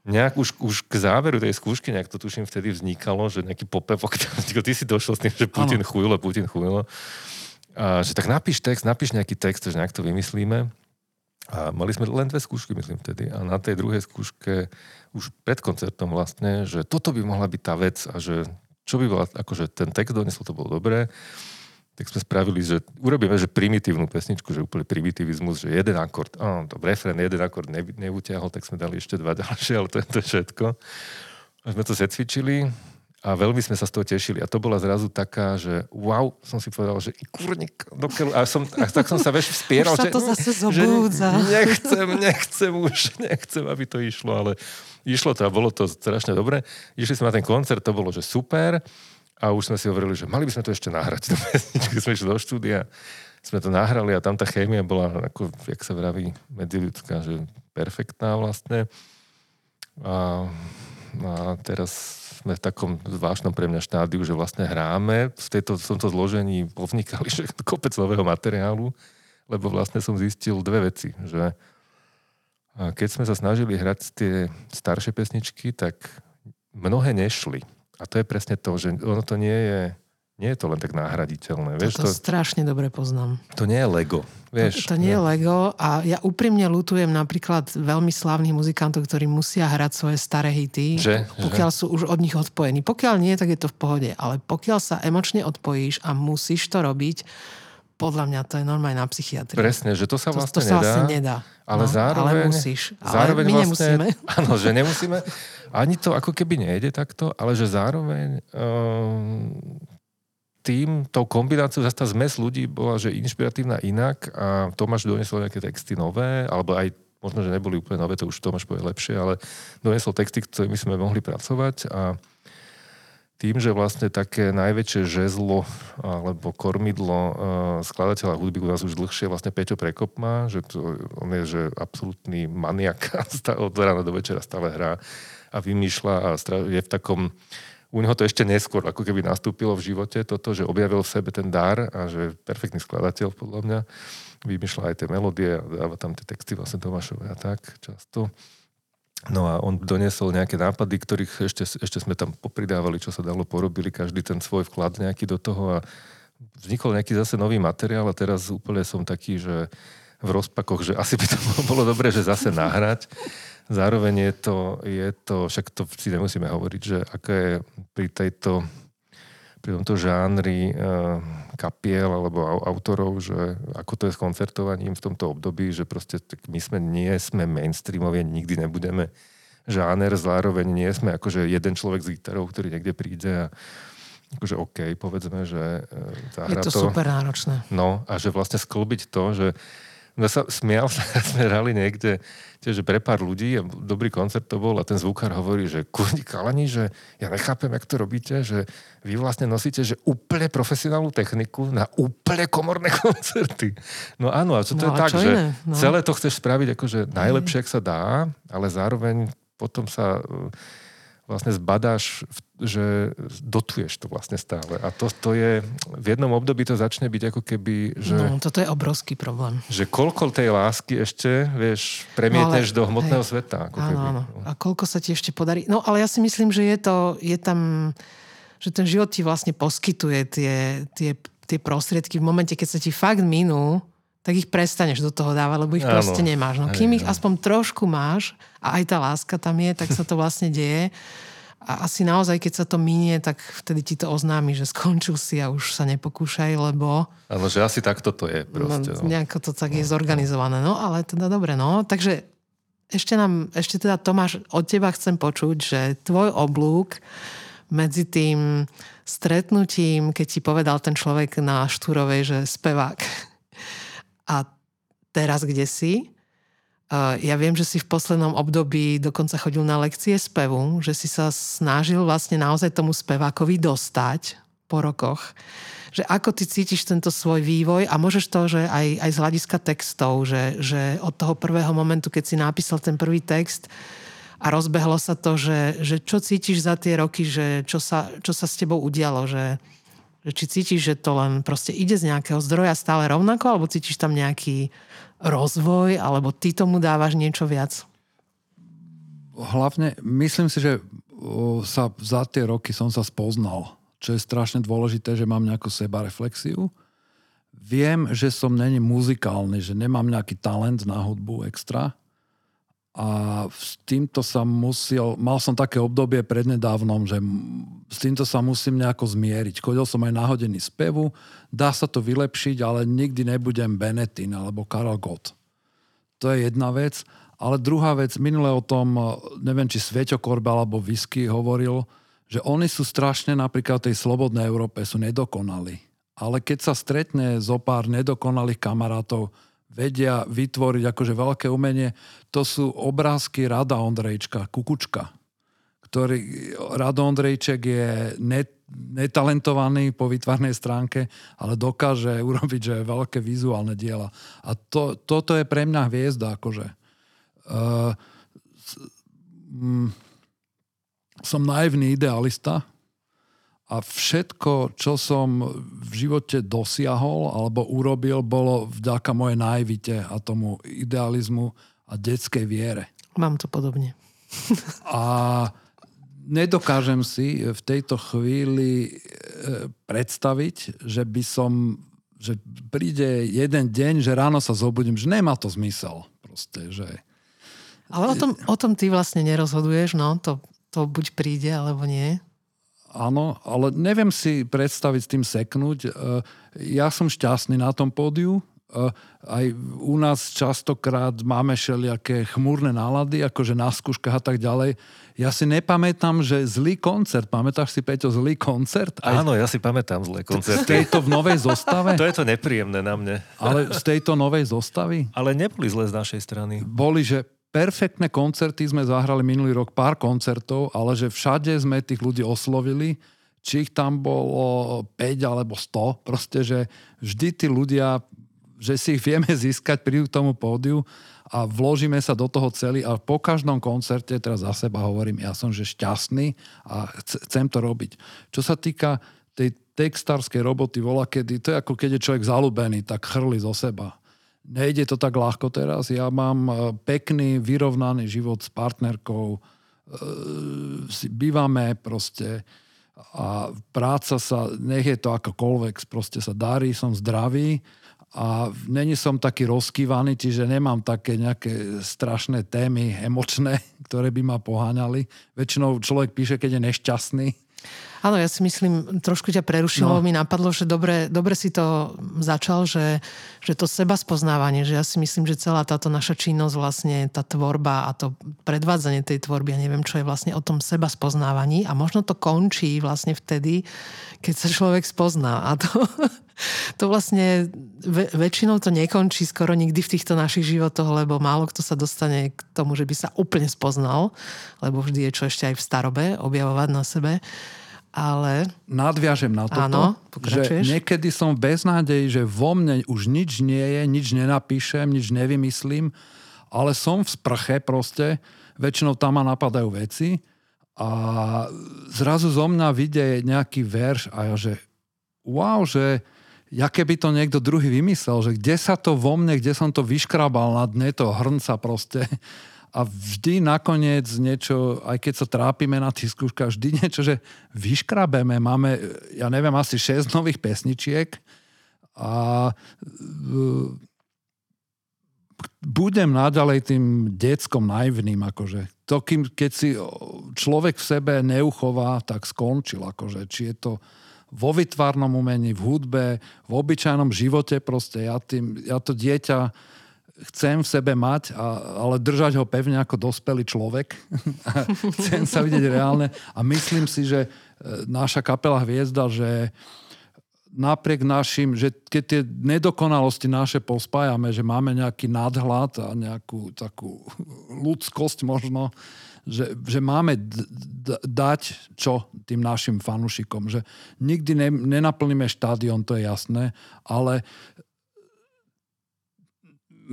nejak už, už k záveru tej skúšky, nejak to tuším vtedy vznikalo, že nejaký popevok, ty si došiel s tým, že Putin chujlo, Putin chujlo. Že tak napíš text, napíš nejaký text, že nejak to vymyslíme. A mali sme len dve skúšky, myslím vtedy. A na tej druhej skúške, už pred koncertom vlastne, že toto by mohla byť tá vec a že čo by bola, akože ten text donesol, to bolo dobré. Tak sme spravili, že urobíme, že primitívnu pesničku, že úplne primitivizmus, že jeden akord, áno, to refren, jeden akord ne, neutiahol, tak sme dali ešte dva ďalšie, ale to je to všetko. A sme to zacvičili a veľmi sme sa z toho tešili. A to bola zrazu taká, že wow, som si povedal, že i kurník, dokeľu. A, som, a tak som sa veš vspieral, už sa to že, zase zobúdza. že nechcem, nechcem už, nechcem, aby to išlo, ale išlo to a bolo to strašne dobre. Išli sme na ten koncert, to bolo, že super. A už sme si hovorili, že mali by sme to ešte nahrať. Do pesničky sme išli do štúdia, sme to nahrali a tam tá chémia bola, ako, jak sa vraví, medziľudská, že perfektná vlastne. A, a teraz sme v takom zvláštnom pre mňa štádiu, že vlastne hráme. V, tejto, v tomto zložení povnikali že kopec nového materiálu, lebo vlastne som zistil dve veci, že keď sme sa snažili hrať tie staršie pesničky, tak mnohé nešli. A to je presne to, že ono to nie je nie je to len tak nahraditeľné. Vieš, to to, strašne dobre poznám. to nie je Lego. Vieš, to, to nie je Lego a ja úprimne lutujem napríklad veľmi slávnych muzikantov, ktorí musia hrať svoje staré hity, Že? pokiaľ sú už od nich odpojení. Pokiaľ nie, tak je to v pohode, ale pokiaľ sa emočne odpojíš a musíš to robiť, podľa mňa to je normálne na psychiatriu. Presne, že to sa To, vlastne to sa nedá. vlastne nedá. Ale no, zároveň... Ale musíš. Ale zároveň my vlastne, nemusíme. Áno, že nemusíme. Ani to ako keby nejde takto, ale že zároveň um, tým, tou kombináciou zase tá zmes ľudí bola, že inšpiratívna inak a Tomáš doniesol nejaké texty nové, alebo aj možno, že neboli úplne nové, to už Tomáš povie lepšie, ale doniesol texty, ktorými sme mohli pracovať a tým, že vlastne také najväčšie žezlo alebo kormidlo uh, skladateľa hudby u nás už dlhšie vlastne Peťo Prekop má, že to, on je že absolútny maniak od rána do večera stále hrá a vymýšľa a je v takom u neho to ešte neskôr ako keby nastúpilo v živote toto, že objavil v sebe ten dar a že je perfektný skladateľ podľa mňa. Vymýšľa aj tie melódie a dáva tam tie texty vlastne Tomášové a tak často. No a on doniesol nejaké nápady, ktorých ešte, ešte sme tam popridávali, čo sa dalo, porobili každý ten svoj vklad nejaký do toho a vznikol nejaký zase nový materiál a teraz úplne som taký, že v rozpakoch, že asi by to bolo dobré, že zase nahrať. Zároveň je to, je to, však to si nemusíme hovoriť, že aké je pri tejto pri tomto žánri uh, kapiel alebo autorov, že ako to je s koncertovaním v tomto období, že proste tak my sme, nie sme mainstreamovie, nikdy nebudeme žáner, zároveň nie sme akože jeden človek s gitarou, ktorý niekde príde a akože OK, povedzme, že uh, zahra Je to, to super náročné. No a že vlastne sklbiť to, že No sa smial sa, sme hrali niekde, tiež pre pár ľudí a dobrý koncert to bol a ten zvukár hovorí, že kurni kalani, že ja nechápem, jak to robíte, že vy vlastne nosíte, že úplne profesionálnu techniku na úplne komorné koncerty. No áno, a čo to no, je tak, že no. celé to chceš spraviť akože najlepšie, ak sa dá, ale zároveň potom sa vlastne zbadáš, že dotuješ to vlastne stále. A to, to je, v jednom období to začne byť ako keby, že... No, toto je obrovský problém. Že koľko tej lásky ešte, vieš, premietneš no, ale, do hmotného hej, sveta. Ako áno, keby. áno. A koľko sa ti ešte podarí. No, ale ja si myslím, že je to, je tam, že ten život ti vlastne poskytuje tie, tie, tie prostriedky v momente, keď sa ti fakt minú, tak ich prestaneš do toho dávať, lebo ich Áno. proste nemáš. No kým ich aspoň trošku máš a aj tá láska tam je, tak sa to vlastne deje. A asi naozaj, keď sa to minie, tak vtedy ti to oznámi, že skončil si a už sa nepokúšaj, lebo... Áno, že asi takto to je proste. No, nejako to tak je zorganizované. No, ale teda dobre, no. Takže ešte nám, ešte teda Tomáš, od teba chcem počuť, že tvoj oblúk medzi tým stretnutím, keď ti povedal ten človek na Štúrovej, že spevák, a teraz kde si. Ja viem, že si v poslednom období dokonca chodil na lekcie spevu, že si sa snažil vlastne naozaj tomu spevákovi dostať po rokoch. Že ako ty cítiš tento svoj vývoj a môžeš to, že aj, aj z hľadiska textov, že, že od toho prvého momentu, keď si napísal ten prvý text a rozbehlo sa to, že, že čo cítiš za tie roky, že čo sa, čo sa s tebou udialo, že, že či cítiš, že to len proste ide z nejakého zdroja stále rovnako, alebo cítiš tam nejaký rozvoj, alebo ty tomu dávaš niečo viac? Hlavne, myslím si, že sa za tie roky som sa spoznal, čo je strašne dôležité, že mám nejakú sebareflexiu. Viem, že som není muzikálny, že nemám nejaký talent na hudbu extra, a s týmto sa musel, mal som také obdobie prednedávnom, že s týmto sa musím nejako zmieriť. Chodil som aj na hodiny spevu, dá sa to vylepšiť, ale nikdy nebudem Benetin alebo Karel Gott. To je jedna vec. Ale druhá vec, minule o tom, neviem, či Sveťo Korbe alebo Whisky hovoril, že oni sú strašne napríklad v tej slobodnej Európe, sú nedokonali. Ale keď sa stretne zo pár nedokonalých kamarátov, vedia vytvoriť akože veľké umenie. To sú obrázky Rada Ondrejčka, Kukučka, ktorý, Rado Ondrejček je net, netalentovaný po vytvarnej stránke, ale dokáže urobiť že veľké vizuálne diela. A to, toto je pre mňa hviezda. Akože. Uh, som naivný idealista, a všetko, čo som v živote dosiahol alebo urobil, bolo vďaka mojej naivite a tomu idealizmu a detskej viere. Mám to podobne. a nedokážem si v tejto chvíli e, predstaviť, že by som, že príde jeden deň, že ráno sa zobudím, že nemá to zmysel. Proste, že... Ale o tom, o tom ty vlastne nerozhoduješ, no, to, to buď príde, alebo nie. Áno, ale neviem si predstaviť s tým seknúť. E, ja som šťastný na tom pódiu. E, aj u nás častokrát máme všelijaké chmúrne nálady, akože na skúškach a tak ďalej. Ja si nepamätám, že zlý koncert. Pamätáš si, Peťo, zlý koncert? Aj... Áno, ja si pamätám zlé koncerty. Z tejto v novej zostave? to je to nepríjemné na mne. Ale z tejto novej zostavy? Ale neboli zlé z našej strany. Boli, že perfektné koncerty sme zahrali minulý rok, pár koncertov, ale že všade sme tých ľudí oslovili, či ich tam bolo 5 alebo 100, proste, že vždy tí ľudia, že si ich vieme získať, prídu k tomu pódiu a vložíme sa do toho celý a po každom koncerte, teraz za seba hovorím, ja som že šťastný a chcem to robiť. Čo sa týka tej textárskej roboty vola, kedy to je ako keď je človek zalúbený, tak chrli zo seba nejde to tak ľahko teraz. Ja mám e, pekný, vyrovnaný život s partnerkou, e, bývame proste a práca sa, nech je to akokoľvek, proste sa darí, som zdravý a není som taký rozkývaný, čiže nemám také nejaké strašné témy emočné, ktoré by ma poháňali. Väčšinou človek píše, keď je nešťastný Áno, ja si myslím, trošku ťa prerušilo, no. mi napadlo, že dobre, dobre si to začal, že, že to seba spoznávanie, že ja si myslím, že celá táto naša činnosť, vlastne tá tvorba a to predvádzanie tej tvorby, ja neviem, čo je vlastne o tom seba spoznávaní a možno to končí vlastne vtedy, keď sa človek spozná. A to, to vlastne väčšinou to nekončí skoro nikdy v týchto našich životoch, lebo málo kto sa dostane k tomu, že by sa úplne spoznal, lebo vždy je čo ešte aj v starobe objavovať na sebe ale... Nadviažem na toto, Áno, že niekedy som bez nádej, že vo mne už nič nie je, nič nenapíšem, nič nevymyslím, ale som v sprche proste, väčšinou tam ma napadajú veci a zrazu zo mňa vidie nejaký verš a ja, že wow, že ja keby to niekto druhý vymyslel, že kde sa to vo mne, kde som to vyškrabal na dne toho hrnca proste, a vždy nakoniec niečo, aj keď sa trápime na tých skúškach, vždy niečo, že vyškrabeme. Máme, ja neviem, asi 6 nových pesničiek a e, budem naďalej tým detskom naivným, akože. To, kým, keď si človek v sebe neuchová, tak skončil, akože. Či je to vo vytvárnom umení, v hudbe, v obyčajnom živote, proste ja, tým, ja to dieťa chcem v sebe mať, a, ale držať ho pevne ako dospelý človek. chcem sa vidieť reálne a myslím si, že e, naša kapela Hviezda, že napriek našim, že keď tie nedokonalosti naše pospájame, že máme nejaký nadhľad a nejakú takú ľudskosť možno, že, že máme d- d- dať čo tým našim fanúšikom. Že nikdy ne, nenaplníme štádion, to je jasné, ale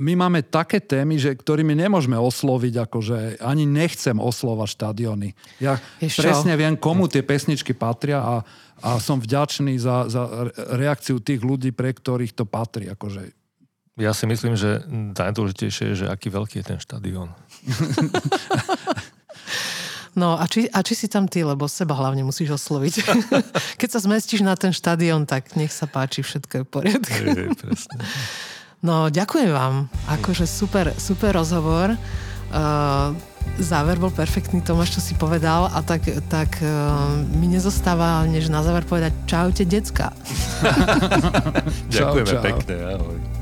my máme také témy, že, ktorými nemôžeme osloviť, akože ani nechcem oslovať štadióny. Ja Ešte presne viem, komu tie pesničky patria a, a som vďačný za, za reakciu tých ľudí, pre ktorých to patrí. Akože. Ja si myslím, že najdôležitejšie je, že aký veľký je ten štadión. No a či, a či si tam ty, lebo seba hlavne musíš osloviť. Keď sa zmestíš na ten štadión, tak nech sa páči, všetko je v poriadku. Je, presne. No, ďakujem vám. Akože super, super rozhovor. Uh, záver bol perfektný, Tomáš, čo si povedal a tak, tak uh, mi nezostáva než na záver povedať čaute, decka. Ďakujeme čau, čau. pekne, ahoj.